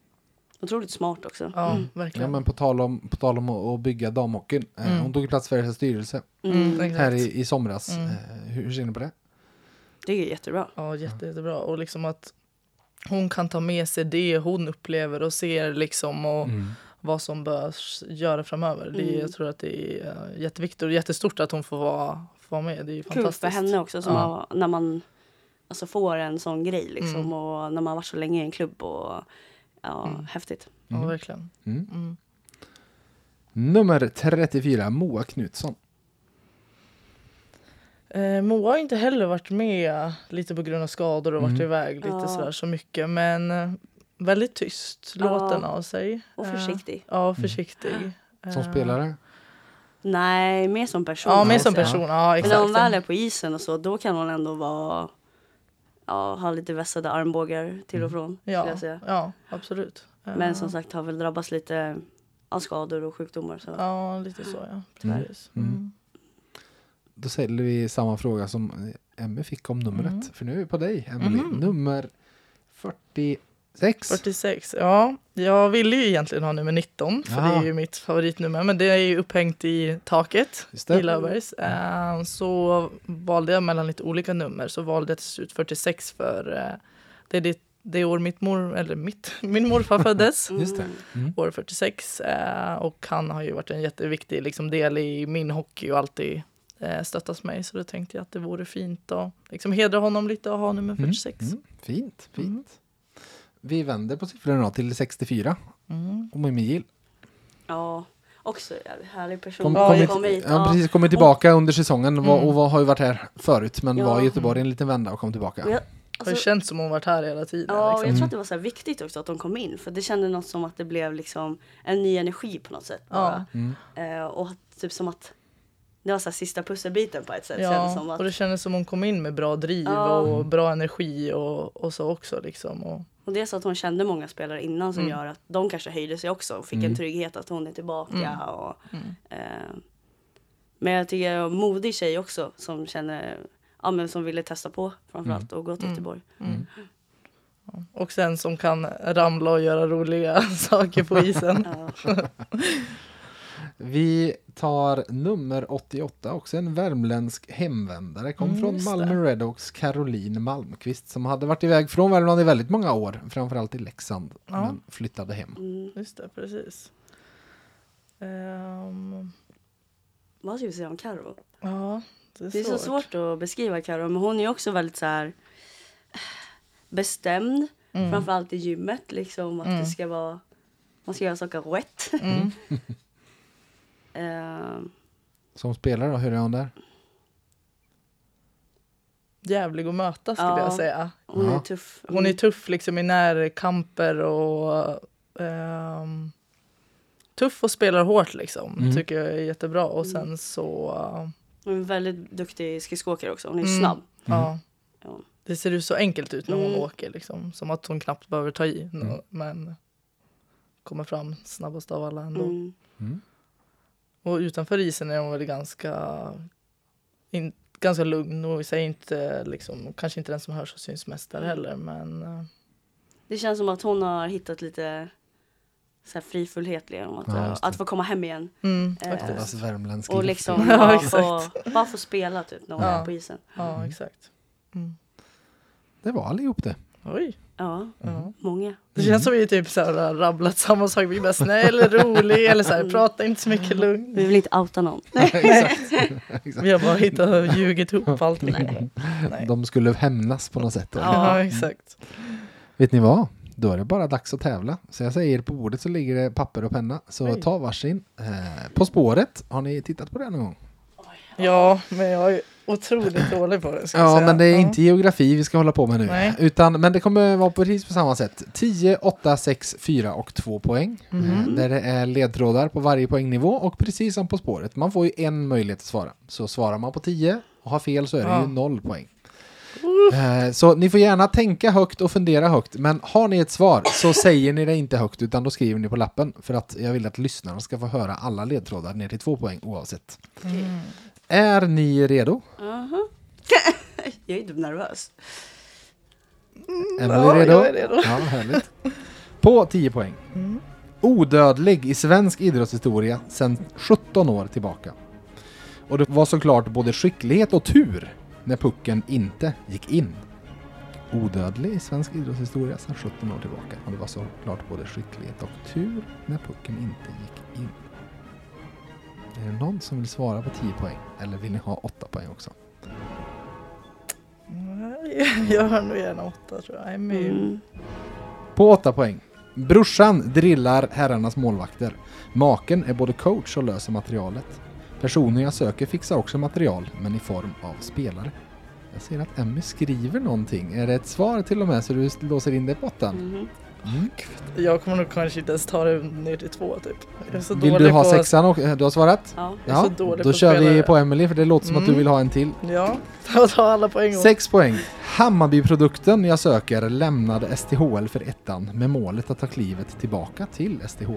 otroligt smart också. Ja, Mm. verkligen. Ja, men på tal om, på tal om att, bygga damhockeyn. Eh, Mm. Hon tog plats för Färjestads styrelse Mm. exakt. här i, i somras. Mm. Eh, hur, hur ser ni på det? Det är jättebra. Ja, jätte, jättebra. Och liksom att hon kan ta med sig det hon upplever och ser liksom och Mm. Vad som bör göra framöver. Det, är- Mm. jag tror att det är uh, jätteviktigt och jättestort att hon får vara, får vara med. Det är ju Kul fantastiskt. för henne också som Ja. har, när man alltså, får en sån grej liksom. Mm. Och när man har varit så länge i en klubb. Och, ja, Mm. Häftigt. Ja, Mm. verkligen. Mm. Mm. Nummer 34, Moa Knutsson. Eh, Moa har inte heller varit med lite på grund av skador och varit iväg lite Ja. sådär så mycket. Men eh, väldigt tyst, låten av sig. Och eh, försiktig. Ja, mm. försiktig. Mm. Som spelare? Nej, mer som person. Ja, mer som person. Ja, exakt. Men när hon väl är på isen och så, då kan hon ändå vara ja, ha lite vässade armbågar till och mm. från. Ja, jag säga. ja absolut. Men eh. som sagt har väl drabbats lite av skador och sjukdomar. Så. Ja, lite så ja. Mm. Mm. mm. Då ställer vi samma fråga som Emmy fick om numret. Mm. För nu är vi på dig, Emily. Nummer 40. Sex. 46. Ja, jag ville ju egentligen ha nummer 19, för Aha. det är ju mitt favoritnummer, men det är ju upphängt i taket i Lovers. Uh, så valde jag mellan lite olika nummer, så valde jag till slut 46 för eh, det är det, det år mitt mor, eller mitt, <laughs> min morfar föddes, <laughs> Just mm. år 46. Eh, och han har ju varit en jätteviktig liksom, del i min hockey och alltid eh, stöttas mig. Så då tänkte jag att det vore fint att liksom, hedra honom lite och ha nummer 46. Mm. Mm. Fint, fint. Mm. Mm. Vi vänder på siffrorna till 64. Mm. Och Mimmi Gill. Ja, också en härlig person. Kom, Ja, kommit, Kom hit, ja, ja. precis, kommit tillbaka under säsongen var, Mm. och var, har ju varit här förut men Ja. var i Göteborg en liten vända och kom tillbaka. Och jag, Det har ju alltså, känts som hon varit här hela tiden. Ja, och liksom. jag Mm. tror att det var så här viktigt också att de kom in. För det kändes något som att det blev liksom en ny energi på något sätt. Bara. Mm. Eh, och typ som att det var så sista pusselbiten på ett sätt. kändes Ja, som att, och det kändes som hon kom in med bra driv Ja. och bra energi och, och så också. Liksom. Och, och det är så att hon kände många spelare innan som Mm. gör att de kanske höjde sig också och fick Mm. en trygghet att hon är tillbaka. Mm. Och, Mm. eh, men jag tycker jag modig tjej också som känner Ja men som ville testa på framförallt och gå till Mm. Göteborg. mm. Och sen som kan ramla och göra roliga <laughs> saker på isen. <laughs> Vi tar nummer 88, också en värmländsk hemvändare. Kom Mm, från Malmö det. Redhawks Caroline Malmqvist som hade varit iväg från Värmland i väldigt många år, framförallt i Leksand, Ja. men flyttade hem. Mm. Just det, precis. Ehm, Vad ska vi säga om Carro? ja, det är, Det är så svårt att beskriva Carro, men hon är också väldigt så här bestämd. Mm. Framförallt i gymmet, liksom att Mm. det ska vara, man ska göra saker rätt. Mm. <laughs> Ehm, Som spelare då, hur är hon där? Jävlig att möta skulle Ja. jag säga. hon är tuff. Hon är tuff liksom i närkamper och ehm, tuff och spelar hårt liksom. Mm. Tycker jag är jättebra. Och Mm. sen så, uh, Hon är en väldigt duktig skridskoåkare också. Hon är Mm. snabb. ja. Ja. Det ser ut så enkelt ut när hon Mm. åker liksom. Som att hon knappt behöver ta i. Mm. Men kommer fram snabbast av alla ändå. Och utanför isen är hon väl ganska, in, ganska lugn. Och säger inte liksom, kanske inte den som hörs och syns mest där heller. Men uh, Det känns som att hon har hittat lite så här frifullhet genom att, Ja, att få komma hem igen. mm, Eh, Och liksom <laughs> Ja, bara, få, bara få spela typ när hon Ja. är på isen. Ja, Mm. exakt. Mm. Det var allihop det. Oj. Ja, Ja. många. Det känns som vi typ så här har rabblat samma sak. Vi är bara snäll, <laughs> rolig eller så här, prata inte så mycket lugn. Vi vill inte outa någon. <laughs> Exakt. Vi har bara hittat och ljugit ihop <laughs> allt. Nej. Nej. De skulle hämnas på något sätt. då. Ja, exakt. Vet ni vad? Då är det bara dags att tävla. Så jag säger på bordet så ligger det papper och penna. Så Oj. ta varsin. Eh, på spåret, har ni tittat på det någon gång? Ja, men jag har ju otroligt <laughs> dålig på det. Ja, säga. men det är inte geografi vi ska hålla på med nu. Nej. Utan, men det kommer vara precis på samma sätt. 10, 8, 6, 4 och 2 poäng. Mhm. Eh, Där det är ledtrådar på varje poängnivå och precis som På spåret. Man får ju en möjlighet att svara. Så svarar man på 10 och har fel så är det Ja. ju noll poäng. Eh, Så ni får gärna tänka högt och fundera högt. Men har ni ett svar så säger ni det inte högt utan då skriver ni på lappen. För att jag vill att lyssnarna ska få höra alla ledtrådar ner till två poäng oavsett. Mm. Är ni redo? Aha. <laughs> jag är typ nervös. Är Ja, ni redo? jag är redo. Ja, härligt. På 10 poäng. Mm. Odödlig i svensk idrottshistoria sedan 17 år tillbaka. Och det var såklart både skicklighet och tur när pucken inte gick in. Odödlig i svensk idrottshistoria sedan 17 år tillbaka. Och det var såklart både skicklighet och tur när pucken inte gick in. Är det någon som vill svara på 10 poäng? Eller vill ni ha 8 poäng också? Nej, <laughs> Jag har nog gärna åtta tror jag. Mm. Mm. På 8 poäng. Brorsan drillar herrarnas målvakter. Maken är både coach och löser materialet. Personen jag söker fixar också material, men i form av spelare. Jag ser att Emmy skriver någonting. Är det ett svar till och med så du låser in dig på åttan? Mhm. Mm. Jag kommer nog kanske inte ens ta det ner till två typ. Jag är så Vill du ha på... sexan och du har svarat? Ja. Jag är så dålig då på kör vi spelare. på Emily för det låter som att du Mm. vill ha en till. Ja, <laughs> jag tar alla poäng. Sex poäng. Hammarbyprodukten jag söker lämnade STHL för ettan med målet att ta klivet tillbaka till STHL.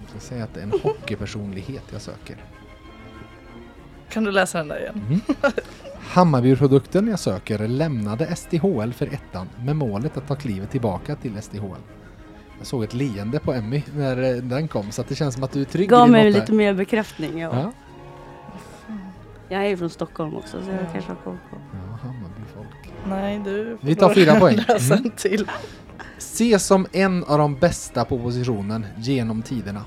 Jag ska säga att det är en hockeypersonlighet jag söker. Kan du läsa den där igen? Hammarbyprodukten jag söker lämnade STHL för ettan med målet att ta klivet tillbaka till STHL. Jag såg ett leende på Emmy när eh, den kom så att det känns som att du är trygg i Gav din mig lite mer bekräftning. Ja. Ja. Jag är ju från Stockholm också så jag Ja. kanske har koll på. ja, Hammarbyfolk. Nej, du får Vi tar fyra <laughs> poäng. läsa Mm. en till. Ses som en av de bästa på positionen genom tiderna.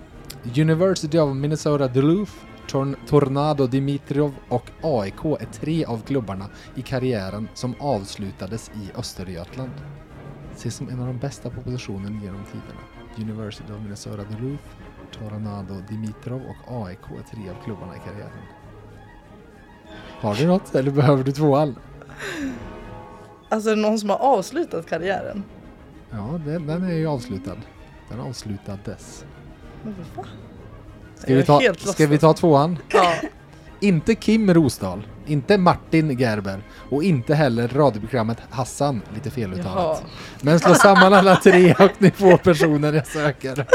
University of Minnesota Duluth, Torn- Tornado Dimitrov och AIK är tre av klubbarna i karriären som avslutades i Östergötland. Ses som en av de bästa på positionen genom tiderna. University of Minnesota Duluth, Tornado Dimitrov och AIK är tre av klubbarna i karriären. Har du något eller behöver du tvåan? Alltså är det någon som har avslutat karriären? Ja, den, den är ju avslutad. Den avslutades. Men vad? Ska vi, ta, ska vi ta tvåan? Ja, Inte Kim Rosdahl, inte Martin Gerber och inte heller radioprogrammet Hassan, lite feluttalat. Men slå samman alla tre och ni får personer jag söker. <laughs>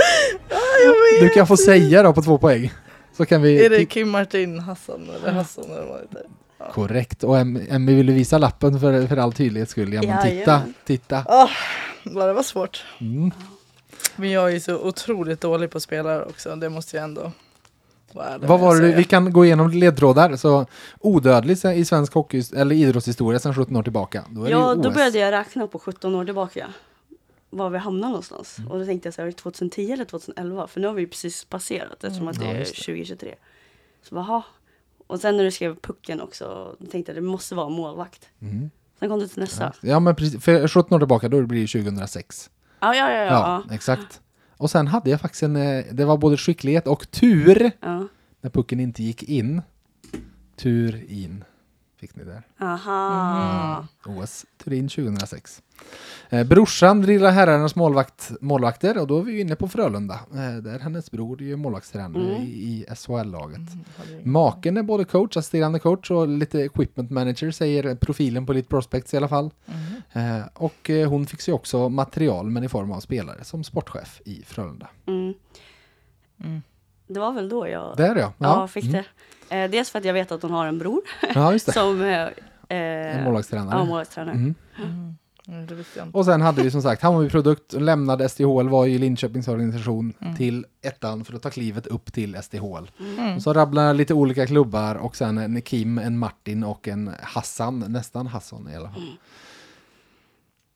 Jag Du kan få säga då på två poäng. Så kan vi... Är det Kim Martin Hassan eller Hassan eller vad det heter? Korrekt. Och Em- Emmy ville visa lappen för, för all tydlighets skull. Ja men titta, titta. Vad det var svårt. Mm. Men jag är ju så otroligt dålig på spelare också, det måste jag ändå vara ärlig Vad var att det, vi kan gå igenom ledtrådar. Så odödlig i svensk hockey eller idrottshistoria sedan 17 år tillbaka. Då Ja, då började jag räkna på 17 år tillbaka. Var vi hamnar någonstans. Mm. Och då tänkte jag så här, 2010 eller 2011? För nu har vi ju precis passerat eftersom att Mm. Ja, det är just det. 2023. Så bara, "Ha." Och sen när du skrev pucken också, då tänkte jag det måste vara målvakt. Mm. Sen kom du till nästa. Ja men precis, för 17 år tillbaka då blir det 2006. Ja, ja, ja. Ja, exakt. Och sen hade jag faktiskt en, eh, det var både skicklighet och tur när pucken inte gick in. Tur in. Fick ni där. Aha. OS Turin 2006. Eh, brorsan drillar herrarnas målvakt, målvakter och då är vi inne på Frölunda. Eh, där hennes bror är målvaktstränare Mm. i, i SHL-laget. Mm, Maken är både coach, assisterande coach och lite equipment manager säger profilen på Elite Prospects i alla fall. Mhm. Eh, och eh, hon fixar ju också material men i form av spelare som sportchef i Frölunda. Mm. Mm. Det var väl då jag Där ja. ja, fick Mm. det. Eh, dels för att jag vet att hon har en bror Ja, just det. <laughs> som eh, En målvaktstränare. ja, målvaktstränare. Mm. Mm. Mm. Och sen hade vi som sagt Hammarby Produkt, lämnade STHL, var i Linköpings organisation Mm. till ettan för att ta klivet upp till STHL. Mm. Och så rabblar lite olika klubbar och sen en Kim, en Martin och en Hassan, nästan Hassan i alla fall.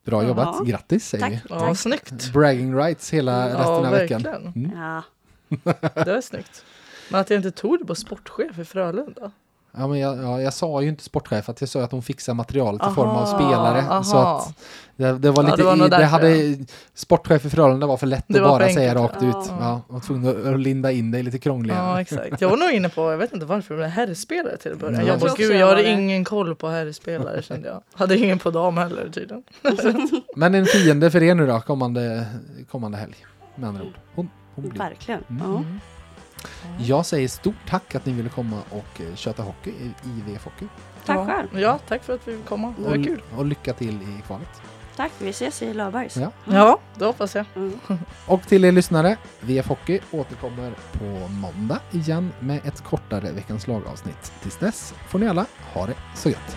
Bra Ja. jobbat, grattis säger Tack. vi. Ja, Tack. snyggt. Bragging rights hela Ja, resten av veckan. Mm. Ja. <laughs> Det är snyggt. Men att jag inte tog det på sportchef i Frölunda. Ja, men jag, ja, jag sa ju inte sportchef att jag sa att hon fixar materialet i Aha, form av spelare. aha. Så att det, det var Ja, lite, det var i, det hade, sportchef i Frölunda var för lätt Det att bara säga rakt ja. ut. Ja, jag var tvungen att linda in det lite krångligare. Ja, exakt. Jag var nog inne på, jag vet inte varför, men herrspelare till att börja. Ja. Jag Jag bara, tror gud jag hade ingen koll på herrspelare kände jag. Hade ingen på dam heller tydligen. <laughs> Men en fiende för er nu då, kommande, kommande helg. Med andra ord. Hon, hon blir. Verkligen. Mm. Ja. Jag säger stort tack att ni ville komma och eh, köta hockey i, VF Hockey. Tack ja. själv. Ja, tack för att vi fick komma. Det var och, kul. och lycka till i kvalet. Tack, vi ses i Löfbergs. Ja. Ja, det hoppas jag. Mm. <laughs> Och till er lyssnare, VF Hockey återkommer på måndag igen med ett kortare Veckans lag-avsnitt. Tills dess får ni alla ha det så gött.